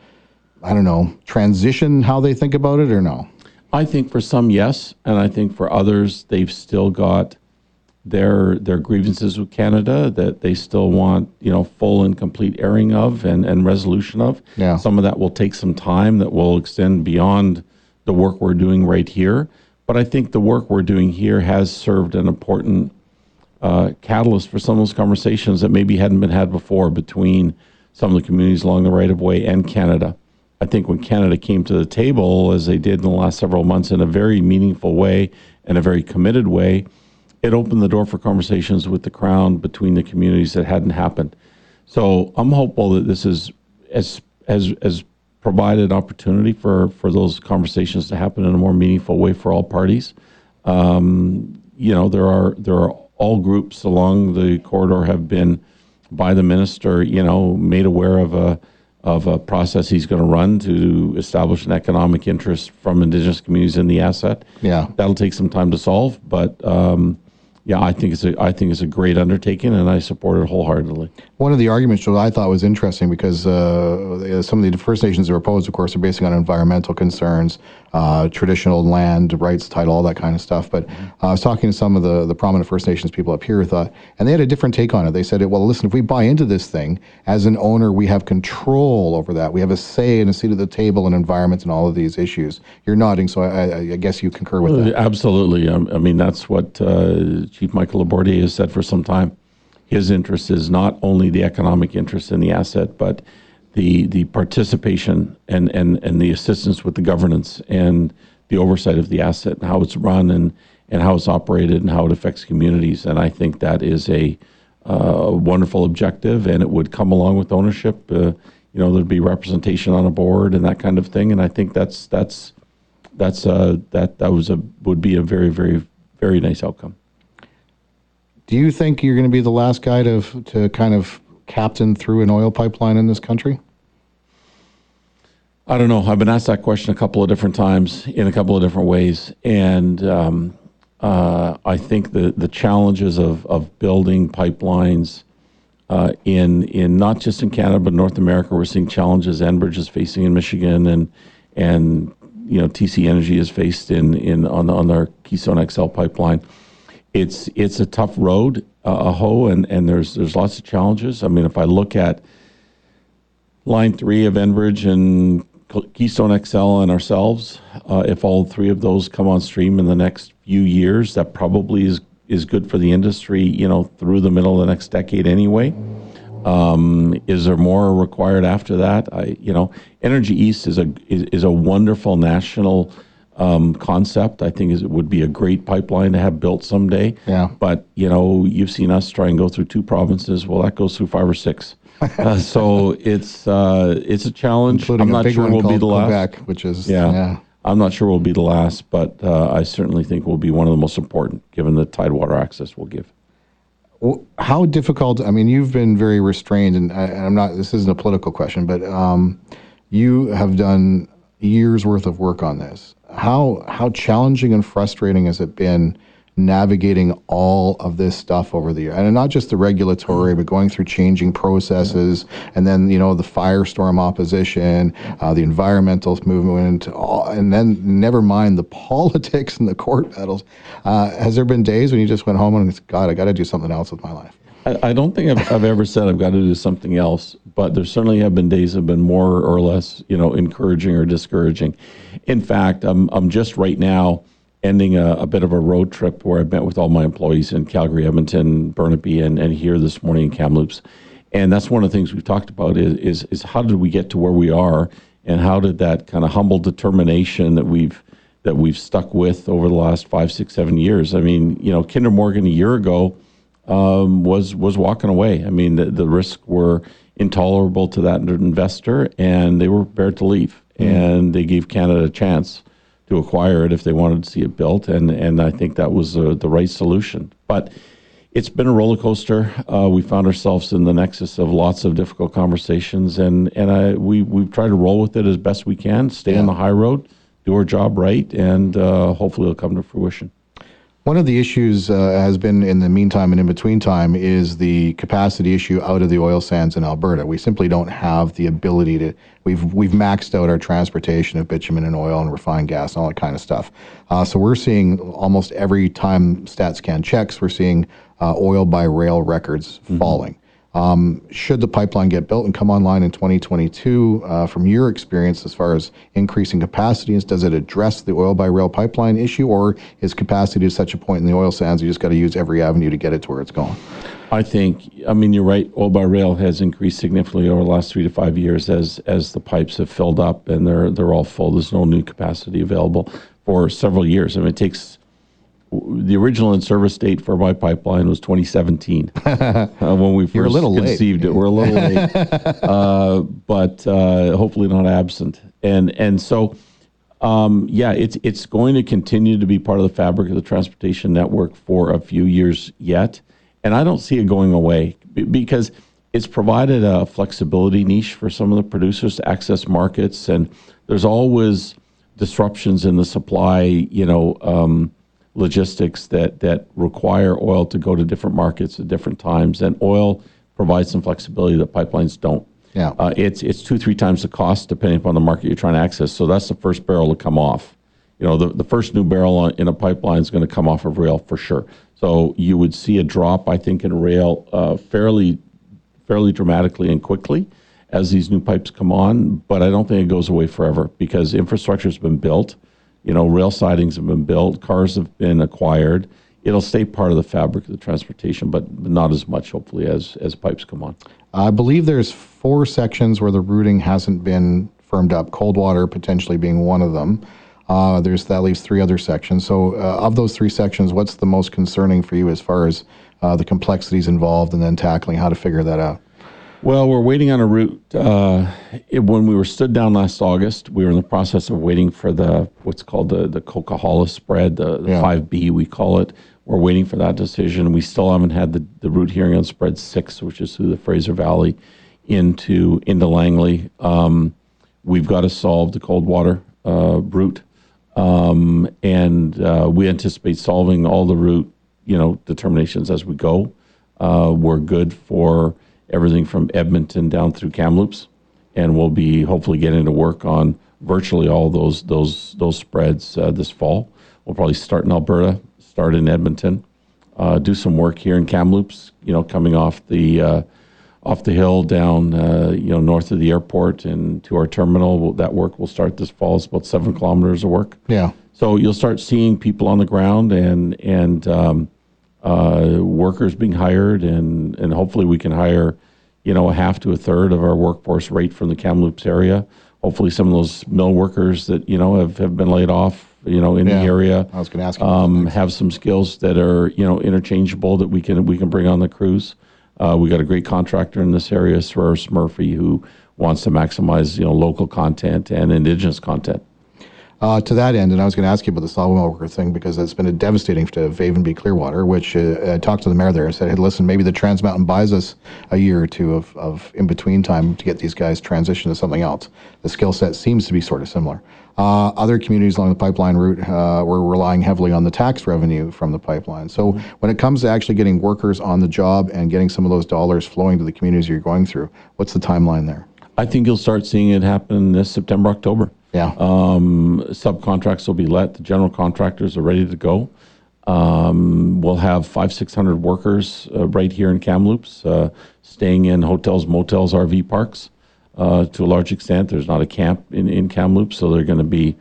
I don't know, transition how they think about it or no? I think for some, yes, and I think for others, they've still got their their grievances with Canada that they still want, you know, full and complete airing of and, and resolution of. Yeah. Some of that will take some time that will extend beyond the work we're doing right here. But I think the work we're doing here has served an important uh, catalyst for some of those conversations that maybe hadn't been had before between some of the communities along the right of way and Canada. I think when Canada came to the table, as they did in the last several months, in a very meaningful way and a very committed way, it opened the door for conversations with the Crown between the communities that hadn't happened. So I'm hopeful that this is as as as provided opportunity for for those conversations to happen in a more meaningful way for all parties. Um, you know, there are there are all groups along the corridor have been by the minister, you know, made aware of a of a process he's going to run to establish an economic interest from Indigenous communities in the asset. Yeah. that'll take some time to solve, but um, yeah, I think it's a I think it's a great undertaking, and I support it wholeheartedly. One of the arguments that I thought was interesting because uh, some of the First Nations that are opposed, of course, are basing on environmental concerns, uh, traditional land rights title, all that kind of stuff. But uh, I was talking to some of the, the prominent First Nations people up here, who thought, and they had a different take on it. They said, "Well, listen, if we buy into this thing as an owner, we have control over that. We have a say and a seat at the table in environment and all of these issues." You're nodding, so I, I, I guess you concur with that. Absolutely. Um, I mean, that's what uh, Chief Michael LeBourdais has said for some time. His interest is not only the economic interest in the asset, but the the participation and, and, and the assistance with the governance and the oversight of the asset and how it's run and, and how it's operated and how it affects communities. And I think that is a uh, wonderful objective, and it would come along with ownership. Uh, you know, there'd be representation on a board and that kind of thing. And I think that's that's that's uh, that that was a would be a very very very nice outcome. Do you think you're going to be the last guy to to kind of captain through an oil pipeline in this country? I don't know. I've been asked that question a couple of different times in a couple of different ways, and um, uh, I think the, the challenges of, of building pipelines uh, in in not just in Canada but North America, we're seeing challenges Enbridge is facing in Michigan, and and you know TC Energy is faced in in on on their Keystone XL pipeline. It's it's a tough road, uh, Aho, and and there's there's lots of challenges. I mean, if I look at line three of Enbridge and Keystone XL and ourselves, uh, if all three of those come on stream in the next few years, that probably is is good for the industry, you know, through the middle of the next decade anyway. Um, is there more required after that? I, you know, Energy East is a is, is a wonderful national um, concept. I think is, it would be a great pipeline to have built someday. Yeah. But you know, you've seen us try and go through two provinces. Well, that goes through five or six. uh, so it's uh, it's a challenge. Including I'm not sure we'll be the last. Quebec, which is Yeah. yeah. I'm not sure we'll be the last, but uh, I certainly think we'll be one of the most important, given the tidewater access we'll give. How difficult? I mean, you've been very restrained, and, I, and I'm not. This isn't a political question, but um, you have done years worth of work on this. How how challenging and frustrating has it been navigating all of this stuff over the year, and not just the regulatory, but going through changing processes, and then you know the firestorm opposition, uh, the environmental movement, and then never mind the politics and the court battles. Uh, has there been days when you just went home and it's God, I got to do something else with my life? I, I don't think I've, I've ever said I've got to do something else, but there certainly have been days that have been more or less, you know, encouraging or discouraging. In fact, I'm, I'm just right now ending a, a bit of a road trip where I've met with all my employees in Calgary, Edmonton, Burnaby, and, and here this morning in Kamloops. And that's one of the things we've talked about is, is, is how did we get to where we are and how did that kind of humble determination that we've that we've stuck with over the last five, six, seven years. I mean, you know, Kinder Morgan a year ago um, was was walking away. I mean, the, the risks were intolerable to that investor, and they were prepared to leave. And they gave Canada a chance to acquire it if they wanted to see it built, and and I think that was uh, the right solution. But it's been a roller coaster. Uh, we found ourselves in the nexus of lots of difficult conversations, and and I we we've tried to roll with it as best we can, stay on the high road, do our job right, and uh, hopefully it'll come to fruition. One of the issues uh, has been in the meantime and in between time is the capacity issue out of the oil sands in Alberta. We simply don't have the ability to. We've we've maxed out our transportation of bitumen and oil and refined gas and all that kind of stuff. Uh, so we're seeing almost every time StatsCan checks, we're seeing uh, oil by rail records falling. Um, should the pipeline get built and come online in 2022, uh, from your experience as far as increasing capacities, does it address the oil by rail pipeline issue, or is capacity to such a point in the oil sands you just got to use every avenue to get it to where it's going? I think, I mean, you're right. Oil by rail has increased significantly over the last three to five years as as the pipes have filled up and they're they're all full. There's no new capacity available for several years. I mean, it takes the original in service date for my pipeline was 2017 uh, when we 1st You're a little late. conceived it. We're a little late, uh, but uh, hopefully not absent. And and so, um, yeah, it's it's going to continue to be part of the fabric of the transportation network for a few years yet, and I don't see it going away because it's provided a flexibility niche for some of the producers to access markets, and there's always disruptions in the supply. You know. Um, logistics that that require oil to go to different markets at different times, and oil provides some flexibility that pipelines don't. Yeah. Uh, it's it's two three times the cost depending upon the market you're trying to access. So that's the first barrel to come off. You know, the, the first new barrel on, in a pipeline is going to come off of rail for sure. So you would see a drop, I think, in rail uh, fairly fairly dramatically and quickly as these new pipes come on. But I don't think it goes away forever because infrastructure has been built. You know, rail sidings have been built, cars have been acquired. It'll stay part of the fabric of the transportation, but not as much, hopefully, as as pipes come on. I believe there's four sections where the routing hasn't been firmed up. Coldwater potentially being one of them. Uh, there's that leaves three other sections. So, uh, of those three sections, what's the most concerning for you as far as uh, the complexities involved, and then tackling how to figure that out? Well, we're waiting on a route. Uh, it, when we were stood down last August, we were in the process of waiting for the what's called the the Coquihalla spread, the, the Yeah. 5B we call it. We're waiting for that decision. We still haven't had the, the route hearing on spread six, which is through the Fraser Valley into into Langley. Um, we've got to solve the Coldwater uh, route. um, and uh, we anticipate solving all the route, you know, determinations as we go. Uh, we're good for everything from Edmonton down through Kamloops, and we'll be hopefully getting to work on virtually all those those those spreads uh, this fall. We'll probably start in Alberta, start in Edmonton, uh, do some work here in Kamloops. You know, coming off the uh, off the hill down, uh, you know, north of the airport and to our terminal. That work will start this fall. It's about seven kilometers of work. Yeah. So you'll start seeing people on the ground and and um, uh, workers being hired, and and hopefully we can hire, you know, a half to a third of our workforce rate from the Kamloops area. Hopefully, some of those mill workers that you know have, have been laid off, you know, in Yeah. the area, I was going to ask you. um, have some skills that are you know interchangeable that we can we can bring on the crews. Uh, we got a great contractor in this area, Surerus Murphy, who wants to maximize you know local content and indigenous content. Uh, to that end, and I was going to ask you about the sawmill worker thing because it's been a devastating to Vavenby Clearwater, which uh, I talked to the mayor there and said, hey, listen, maybe the Trans Mountain buys us a year or two of, of in between time to get these guys transitioned to something else. The skill set seems to be sort of similar. Uh, other communities along the pipeline route uh, were relying heavily on the tax revenue from the pipeline. So when it comes to actually getting workers on the job and getting some of those dollars flowing to the communities you're going through, what's the timeline there? I think you'll start seeing it happen this September, October. Yeah. Um, subcontracts will be let. The general contractors are ready to go. Um, we'll have five, six hundred workers uh, right here in Kamloops, uh, staying in hotels, motels, RV parks. Uh, to a large extent, there's not a camp in, in Kamloops, so they're going to be,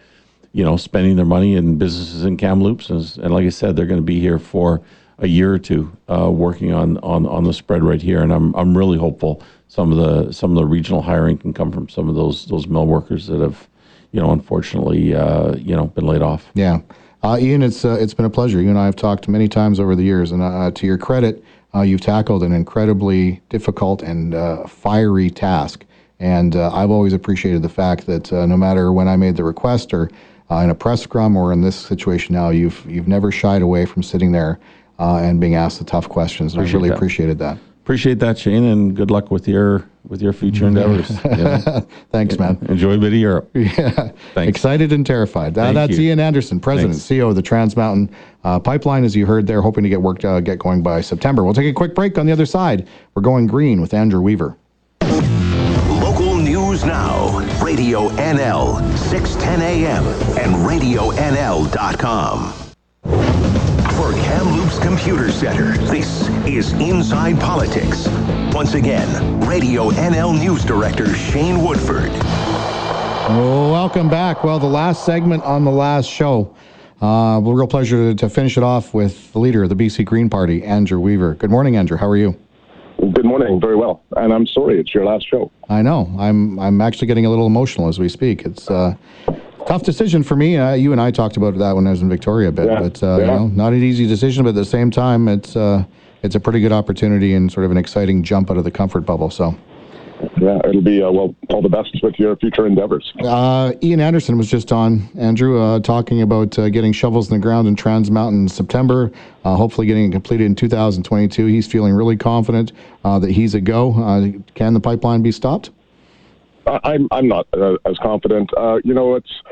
you know, spending their money in businesses in Kamloops, and, and like I said, they're going to be here for a year or two, uh, working on, on on the spread right here. And I'm I'm really hopeful some of the some of the regional hiring can come from some of those those mill workers that have, you know, unfortunately, uh, you know, been laid off. Yeah, uh, Ian, it's uh, it's been a pleasure. You and I have talked many times over the years, and uh, to your credit, uh, you've tackled an incredibly difficult and uh, fiery task. And uh, I've always appreciated the fact that uh, no matter when I made the request, or uh, in a press scrum, or in this situation now, you've you've never shied away from sitting there uh, and being asked the tough questions. And I really that. appreciated that. Appreciate that, Shane, and good luck with your with your future endeavors. you know. Thanks, man. Enjoy a bit of Europe. Yeah, Thanks. excited and terrified. That, Thank that's you. Ian Anderson, President, Thanks. CEO of the Trans Mountain uh, Pipeline, as you heard there, hoping to get work uh, get going by September. We'll take a quick break. On the other side, we're going green with Andrew Weaver. Local news now. Radio NL, 610 AM, and RadioNL.com. For Kamloops Computer Center, this is Inside Politics. Once again, Radio NL News Director Shane Woodford. Welcome back. Well, the last segment on the last show. Uh, well, real pleasure to, to finish it off with the leader of the BC Green Party, Andrew Weaver. Good morning, Andrew. How are you? Good morning. Very well. And I'm sorry, it's your last show. I know. I'm I'm actually getting a little emotional as we speak. It's uh, tough decision for me. Uh, you and I talked about that when I was in Victoria a bit, Yeah, but uh, you know, not an easy decision. But at the same time, it's uh, it's a pretty good opportunity and sort of an exciting jump out of the comfort bubble. So, Yeah, it'll be, uh, well, all the best with your future endeavors. uh, Ian Anderson was just on Andrew uh, talking about uh, getting shovels in the ground in Trans Mountain in September. Uh, hopefully, getting it completed in 2022. He's feeling really confident uh, that he's a go. Uh, can the pipeline be stopped? I'm, I'm not uh, as confident. Uh, you know, it's,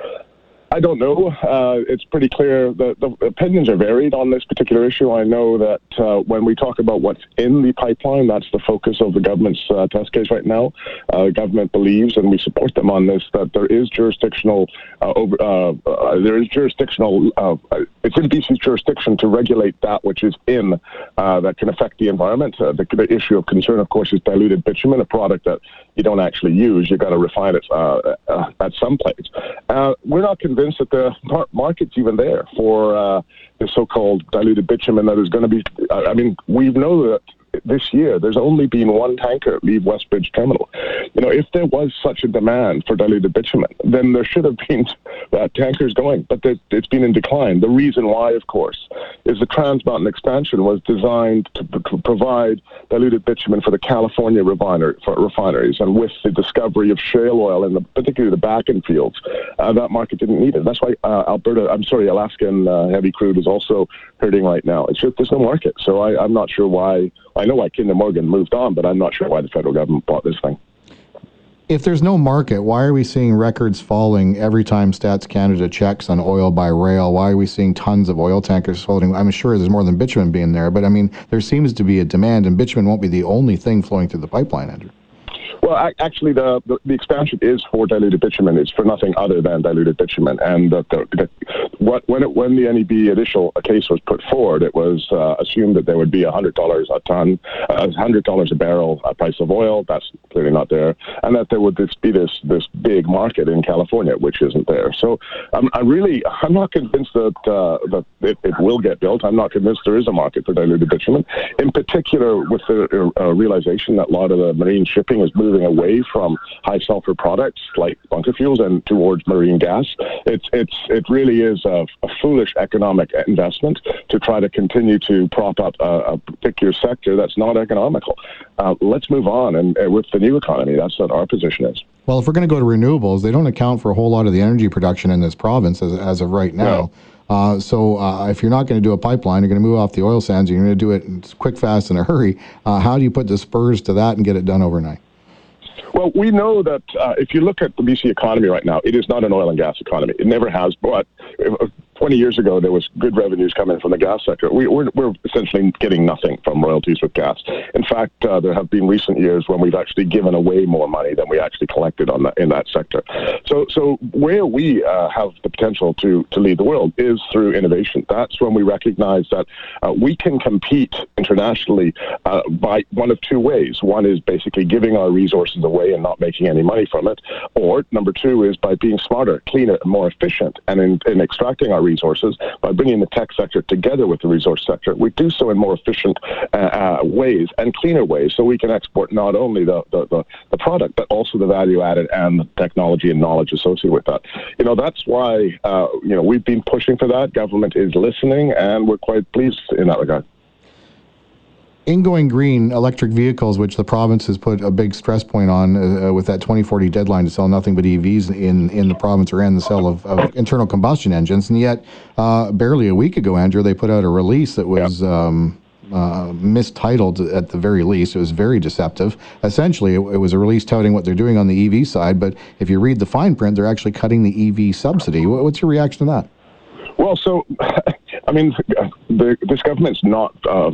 I don't know. Uh, it's pretty clear that the opinions are varied on this particular issue. I know that uh, when we talk about what's in the pipeline, that's the focus of the government's uh, test case right now. Uh, the government believes, and we support them on this, that there is jurisdictional uh, over, uh, uh, there is jurisdictional. Uh, it's in BC's jurisdiction to regulate that which is in uh, that can affect the environment. Uh, the, the issue of concern, of course, is diluted bitumen, a product that you don't actually use. You've got to refine it uh, uh, at some place. Uh, we're not convinced that the mar- market's even there for uh, the so-called diluted bitumen that is going to be. I mean, we know that this year there's only been one tanker leave Westridge Terminal. You know, if there was such a demand for diluted bitumen, then there should have been uh, tankers going, but it's been in decline. The reason why, of course, is the Trans Mountain expansion was designed to, provide diluted bitumen for the California refiner, for refineries, and with the discovery of shale oil in the, particularly the Bakken fields, uh, that market didn't need it. That's why uh, Alberta, I'm sorry, Alaskan uh, heavy crude is also hurting right now. It's just there's no market, so I, I'm not sure why. I know why Kinder Morgan moved on, but I'm not sure why the federal government bought this thing. If there's no market, why are we seeing records falling every time Stats Canada checks on oil by rail? Why are we seeing tons of oil tankers floating? I'm sure there's more than bitumen being there, but I mean, there seems to be a demand, and bitumen won't be the only thing flowing through the pipeline, Andrew. Well, actually, the, the, the expansion is for diluted bitumen. It's for nothing other than diluted bitumen. And the, the, what, when it, when the NEB initial case was put forward, it was uh, assumed that there would be hundred dollars a ton, uh, hundred dollars a barrel uh, price of oil. That's clearly not there, and that there would this, be this this big market in California, which isn't there. So I'm, I'm really I'm not convinced that uh, that it, it, will get built. I'm not convinced there is a market for diluted bitumen. In particular, with the uh, realization that a lot of the marine shipping is moving moving away from high sulfur products like bunker fuels and towards marine gas. It's it's it really is a, a foolish economic investment to try to continue to prop up a, a particular sector that's not economical. Uh, let's move on, and uh, with the new economy, that's what our position is. Well, if we're going to go to renewables, they don't account for a whole lot of the energy production in this province as, as of right now. No. Uh, so uh, if you're not going to do a pipeline, you're going to move off the oil sands. You're going to do it quick, fast, in a hurry. Uh, how do you put the spurs to that and get it done overnight? Well, we know that uh, if you look at the BC economy right now, it is not an oil and gas economy. It never has. But 20 years ago, there was good revenues coming from the gas sector. We, are we're essentially getting nothing from royalties with gas. In fact, uh, there have been recent years when we've actually given away more money than we actually collected on in that sector. So, so where we uh, have the potential to, to lead the world is through innovation. That's when we recognize that uh, we can compete internationally uh, by one of two ways. One is basically giving our resources away and not making any money from it, or number two is by being smarter, cleaner, more efficient, and in, in extracting our resources by bringing the tech sector together with the resource sector. We do so in more efficient uh, uh, ways and cleaner ways so we can export not only the, the, the, the, product, but also the value added and the technology and knowledge associated with that. You know, that's why, uh, you know, we've been pushing for that. Government is listening, and we're quite pleased in that regard in going green, electric vehicles, which the province has put a big stress point on uh, uh with that 2040 deadline to sell nothing but EVs in, in the province or end the sale of, of internal combustion engines. And yet, uh, barely a week ago, Andrew, they put out a release that was. Yep. Um, uh, mistitled at the very least. It was very deceptive. Essentially, it, it, was a release touting what they're doing on the EV side, but if you read the fine print, they're actually cutting the EV subsidy. What's your reaction to that? Well, so I mean, the, this government's not uh,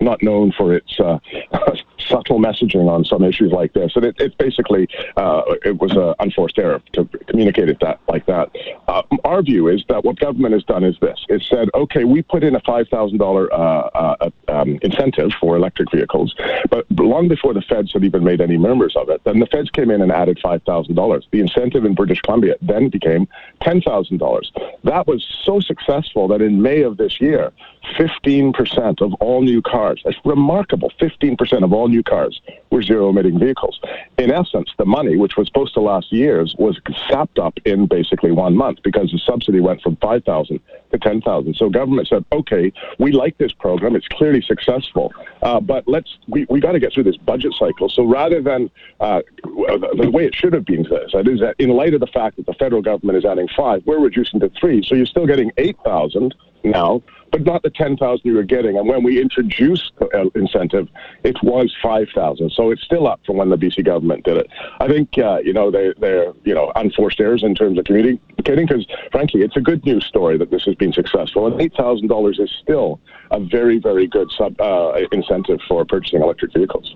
not known for its uh, subtle messaging on some issues like this. And it, it basically uh, it was an unforced error to communicate it that like that. Uh, our view is that what government has done is this: it said, okay, we put in a five thousand uh, uh um, incentive for electric vehicles, but long before the feds had even made any murmurs of it, then the feds came in and added five thousand dollars. The incentive in British Columbia then became ten thousand dollars. That was so successful that in May of this year, fifteen percent of all new cars, that's remarkable, fifteen percent of all new cars were zero emitting vehicles. In essence, the money, which was supposed to last years, was sapped up in basically one month because the subsidy went from 5,000 to 10,000. So government said, okay, we like this program. It's clearly successful, uh, but let's, we, we got to get through this budget cycle. So rather than uh, the way it should have been said is that in light of the fact that the federal government is adding five, we're reducing to three. So you're still getting 8,000 now but not the 10,000 you were getting. And when we introduced the uh, incentive, it was 5,000. So it's still up from when the BC government did it. I think, uh, you know, they, they're, you know, unforced errors in terms of communicating because, frankly, it's a good news story that this has been successful. And $8,000 is still a very, very good sub, uh, incentive for purchasing electric vehicles.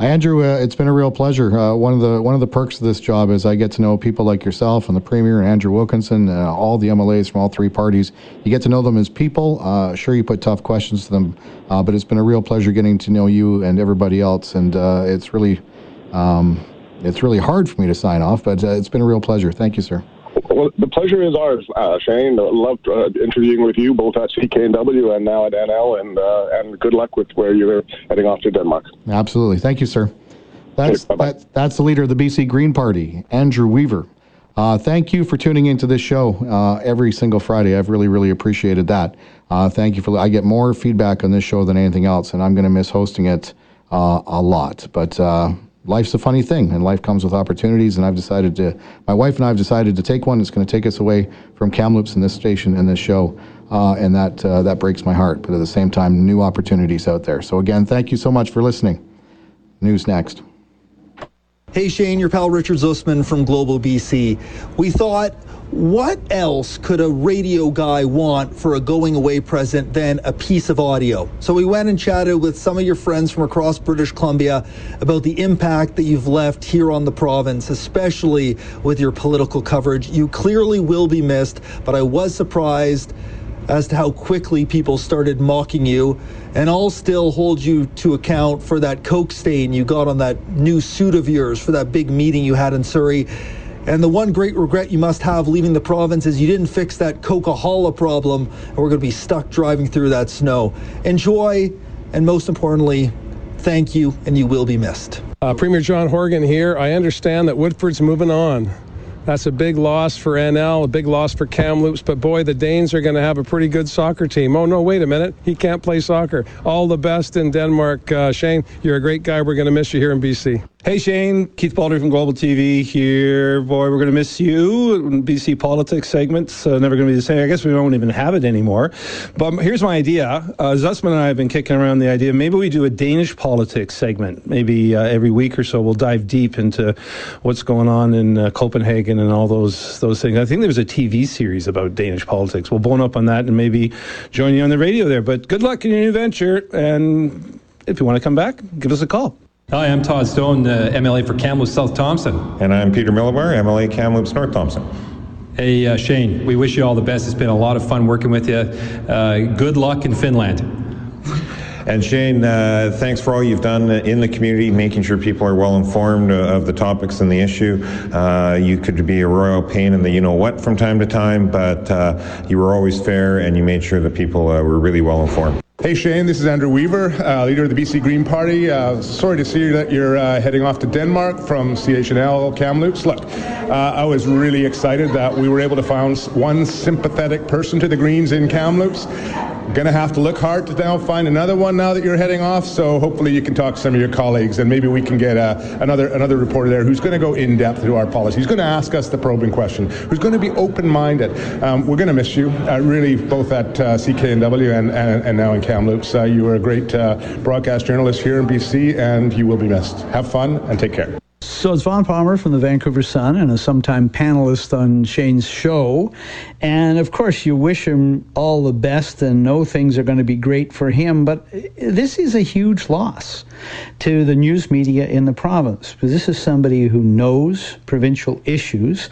Andrew, uh, it's been a real pleasure. Uh, one of the one of the perks of this job is I get to know people like yourself and the premier and Andrew Wilkinson, uh, all the MLAs from all three parties. You get to know them as people. Uh, sure, you put tough questions to them, uh, but it's been a real pleasure getting to know you and everybody else. And uh, it's really um, it's really hard for me to sign off, but it's been a real pleasure. Thank you, sir. Well, the pleasure is ours, uh, Shane. Loved uh, interviewing with you both at CKNW and now at NL, and uh, and good luck with where you're heading off to Denmark. Absolutely, thank you, sir. That's that, that's the leader of the BC Green Party, Andrew Weaver. Uh, thank you for tuning into this show uh, every single Friday. I've really, really appreciated that. Uh, thank you for. I get more feedback on this show than anything else, and I'm going to miss hosting it a lot. But life's a funny thing and life comes with opportunities and i've decided to my wife and i have decided to take one that's going to take us away from kamloops and this station and this show uh, and that uh, that breaks my heart but at the same time new opportunities out there. So again thank you so much for listening. News next. Hey Shane, your pal Richard Zussman from Global BC. We thought, what else could a radio guy want for a going away present than a piece of audio? So we went and chatted with some of your friends from across British Columbia about the impact that you've left here on the province, especially with your political coverage. You clearly will be missed, but I was surprised as to how quickly people started mocking you. And I'll still hold you to account for that Coke stain you got on that new suit of yours for that big meeting you had in Surrey. And the one great regret you must have leaving the province is you didn't fix that Coquihalla problem, and we're going to be stuck driving through that snow. Enjoy, and most importantly, thank you, and you will be missed. Uh, Premier John Horgan here. I understand that Woodford's moving on. That's a big loss for NL, a big loss for Kamloops. But boy, the Danes are going to have a pretty good soccer team. Oh, no, wait a minute. He can't play soccer. All the best in Denmark. Uh, Shane, you're a great guy. We're going to miss you here in BC. Hey Shane, Keith Baldrey from Global TV here. Boy, we're going to miss you. BC politics segments uh, never going to be the same. I guess we won't even have it anymore. But here's my idea. Uh, Zussman and I have been kicking around the idea. Maybe we do a Danish politics segment. Maybe uh, every week or so we'll dive deep into what's going on in uh, Copenhagen and all those those things. I think there was a TV series about Danish politics. We'll bone up on that and maybe join you on the radio there. But good luck in your new venture. And if you want to come back, give us a call. Hi, I'm Todd Stone, uh, MLA for Kamloops South Thompson. And I'm Peter Milobar, MLA Kamloops North Thompson. Hey, uh, Shane, we wish you all the best. It's been a lot of fun working with you. Uh, good luck in Finland. And Shane, uh, thanks for all you've done in the community, making sure people are well informed of the topics and the issue. Uh, you could be a royal pain in the you know what from time to time, but uh, you were always fair and you made sure that people uh, were really well informed. Hey Shane, this is Andrew Weaver, uh, leader of the BC Green Party. Uh, sorry to see that you're uh, heading off to Denmark from CHNL Kamloops. Look, uh, I was really excited that we were able to find one sympathetic person to the Greens in Kamloops. Going to have to look hard to now find another one now that you're heading off. So hopefully you can talk to some of your colleagues and maybe we can get uh, another another reporter there who's going to go in depth to our policy. Who's going to ask us the probing question. Who's going to be open-minded. Um, we're going to miss you, uh, really, both at CKNW and, and, and now in Kamloops. Uh, you were a great uh, broadcast journalist here in BC, and you will be missed. Have fun and take care. So it's Vaughn Palmer from the Vancouver Sun and a sometime panelist on Shane's show. And of course, you wish him all the best and know things are going to be great for him. But this is a huge loss to the news media in the province. This is somebody who knows provincial issues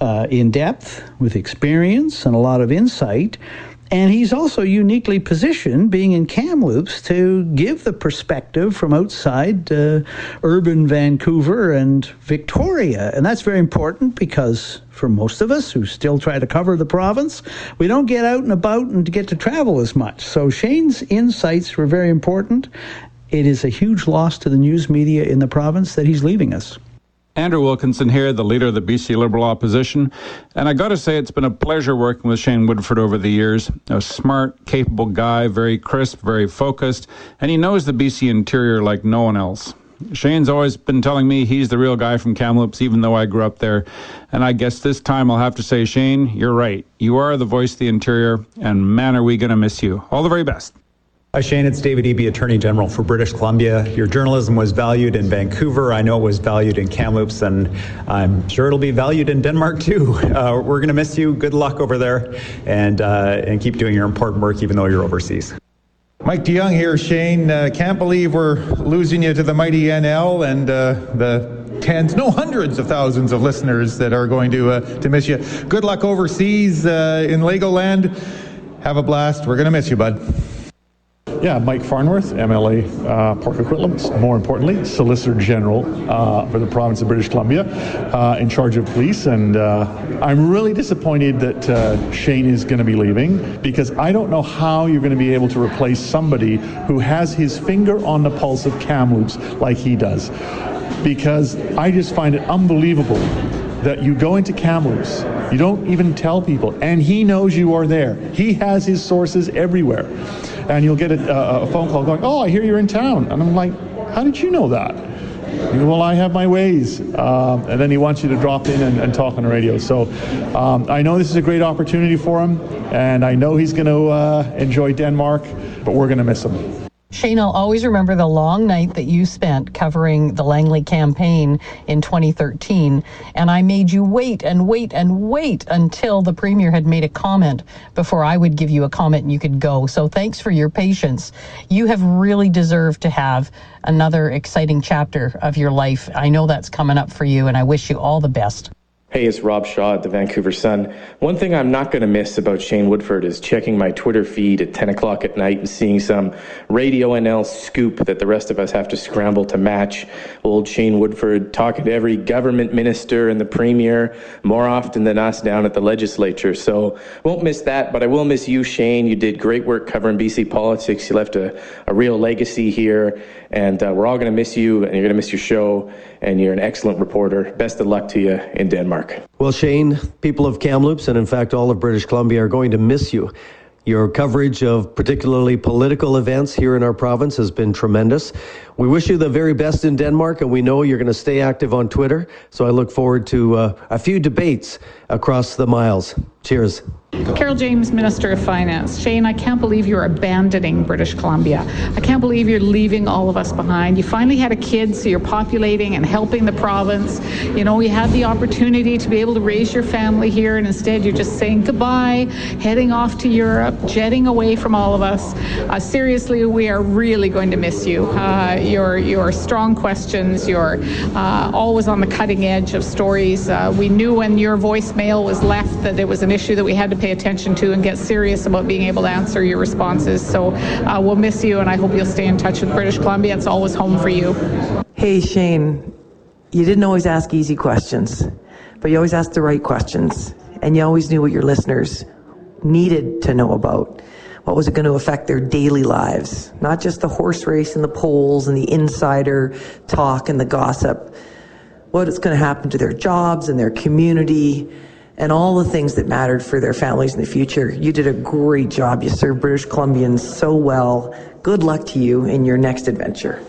uh, in depth, with experience and a lot of insight. And he's also uniquely positioned, being in Kamloops, to give the perspective from outside uh, urban Vancouver and Victoria. And that's very important because for most of us who still try to cover the province, we don't get out and about and get to travel as much. So Shane's insights were very important. It is a huge loss to the news media in the province that he's leaving us. Andrew Wilkinson here, the leader of the BC Liberal opposition. And I got to say, it's been a pleasure working with Shane Woodford over the years. A smart, capable guy, very crisp, very focused, and he knows the BC interior like no one else. Shane's always been telling me he's the real guy from Kamloops, even though I grew up there. And I guess this time I'll have to say, Shane, you're right. You are the voice of the interior, and man, are we going to miss you. All the very best. Hi, Shane. It's David Eby, Attorney General for British Columbia. Your journalism was valued in Vancouver. I know it was valued in Kamloops, and I'm sure it'll be valued in Denmark too. Uh, we're going to miss you. Good luck over there, and uh, and keep doing your important work, even though you're overseas. Mike de Jong here, Shane. Uh, can't believe we're losing you to the mighty NL and uh, the tens, no hundreds of thousands of listeners that are going to uh, to miss you. Good luck overseas uh, in Legoland. Have a blast. We're going to miss you, bud. Yeah, Mike Farnworth, MLA uh, Port Coquitlam, more importantly, Solicitor General uh, for the province of British Columbia, uh, in charge of police. And uh, I'm really disappointed that uh, Shane is going to be leaving because I don't know how you're going to be able to replace somebody who has his finger on the pulse of Kamloops like he does. Because I just find it unbelievable that you go into Kamloops, you don't even tell people, and he knows you are there. He has his sources everywhere and you'll get a, a, phone call going, "Oh, I hear you're in town," and I'm like, "How did you know that?" well, I have my ways. Um, and then he wants you to drop in and, and talk on the radio. So um, I know this is a great opportunity for him, and I know he's going to uh, enjoy Denmark, but we're going to miss him. Shane, I'll always remember the long night that you spent covering the Langley campaign in 2013. And I made you wait and wait and wait until the Premier had made a comment before I would give you a comment and you could go. So thanks for your patience. You have really deserved to have another exciting chapter of your life. I know that's coming up for you, and I wish you all the best. Hey, it's Rob Shaw at the Vancouver Sun. One thing I'm not going to miss about Shane Woodford is checking my Twitter feed at 10 o'clock at night and seeing some Radio NL scoop that the rest of us have to scramble to match. Old Shane Woodford talking to every government minister and the premier more often than us down at the legislature. So won't miss that, but I will miss you, Shane. You did great work covering BC politics. You left a, a real legacy here, and uh, we're all going to miss you, and you're going to miss your show, and you're an excellent reporter. Best of luck to you in Denmark. Well, Shane, people of Kamloops and in fact all of British Columbia are going to miss you. Your coverage of particularly political events here in our province has been tremendous. We wish you the very best in Denmark, and we know you're going to stay active on Twitter. So I look forward to uh, a few debates across the miles. Cheers. Carole James, Minister of Finance. Shane, I can't believe you're abandoning British Columbia. I can't believe you're leaving all of us behind. You finally had a kid, so you're populating and helping the province. You know, you had the opportunity to be able to raise your family here, and instead you're just saying goodbye, heading off to Europe, jetting away from all of us. Uh, seriously, we are really going to miss you. Uh, your, your strong questions, your uh, always on the cutting edge of stories. Uh, we knew when your voicemail was left that it was an issue that we had to pay attention to and get serious about being able to answer your responses. So uh, we'll miss you, and I hope you'll stay in touch with British Columbia. It's always home for you. Hey, Shane, you didn't always ask easy questions, but you always asked the right questions, and you always knew what your listeners needed to know about. What was it going to affect their daily lives? Not just the horse race and the polls and the insider talk and the gossip. What is going to happen to their jobs and their community and all the things that mattered for their families in the future. You did a great job. You served British Columbians so well. Good luck to you in your next adventure.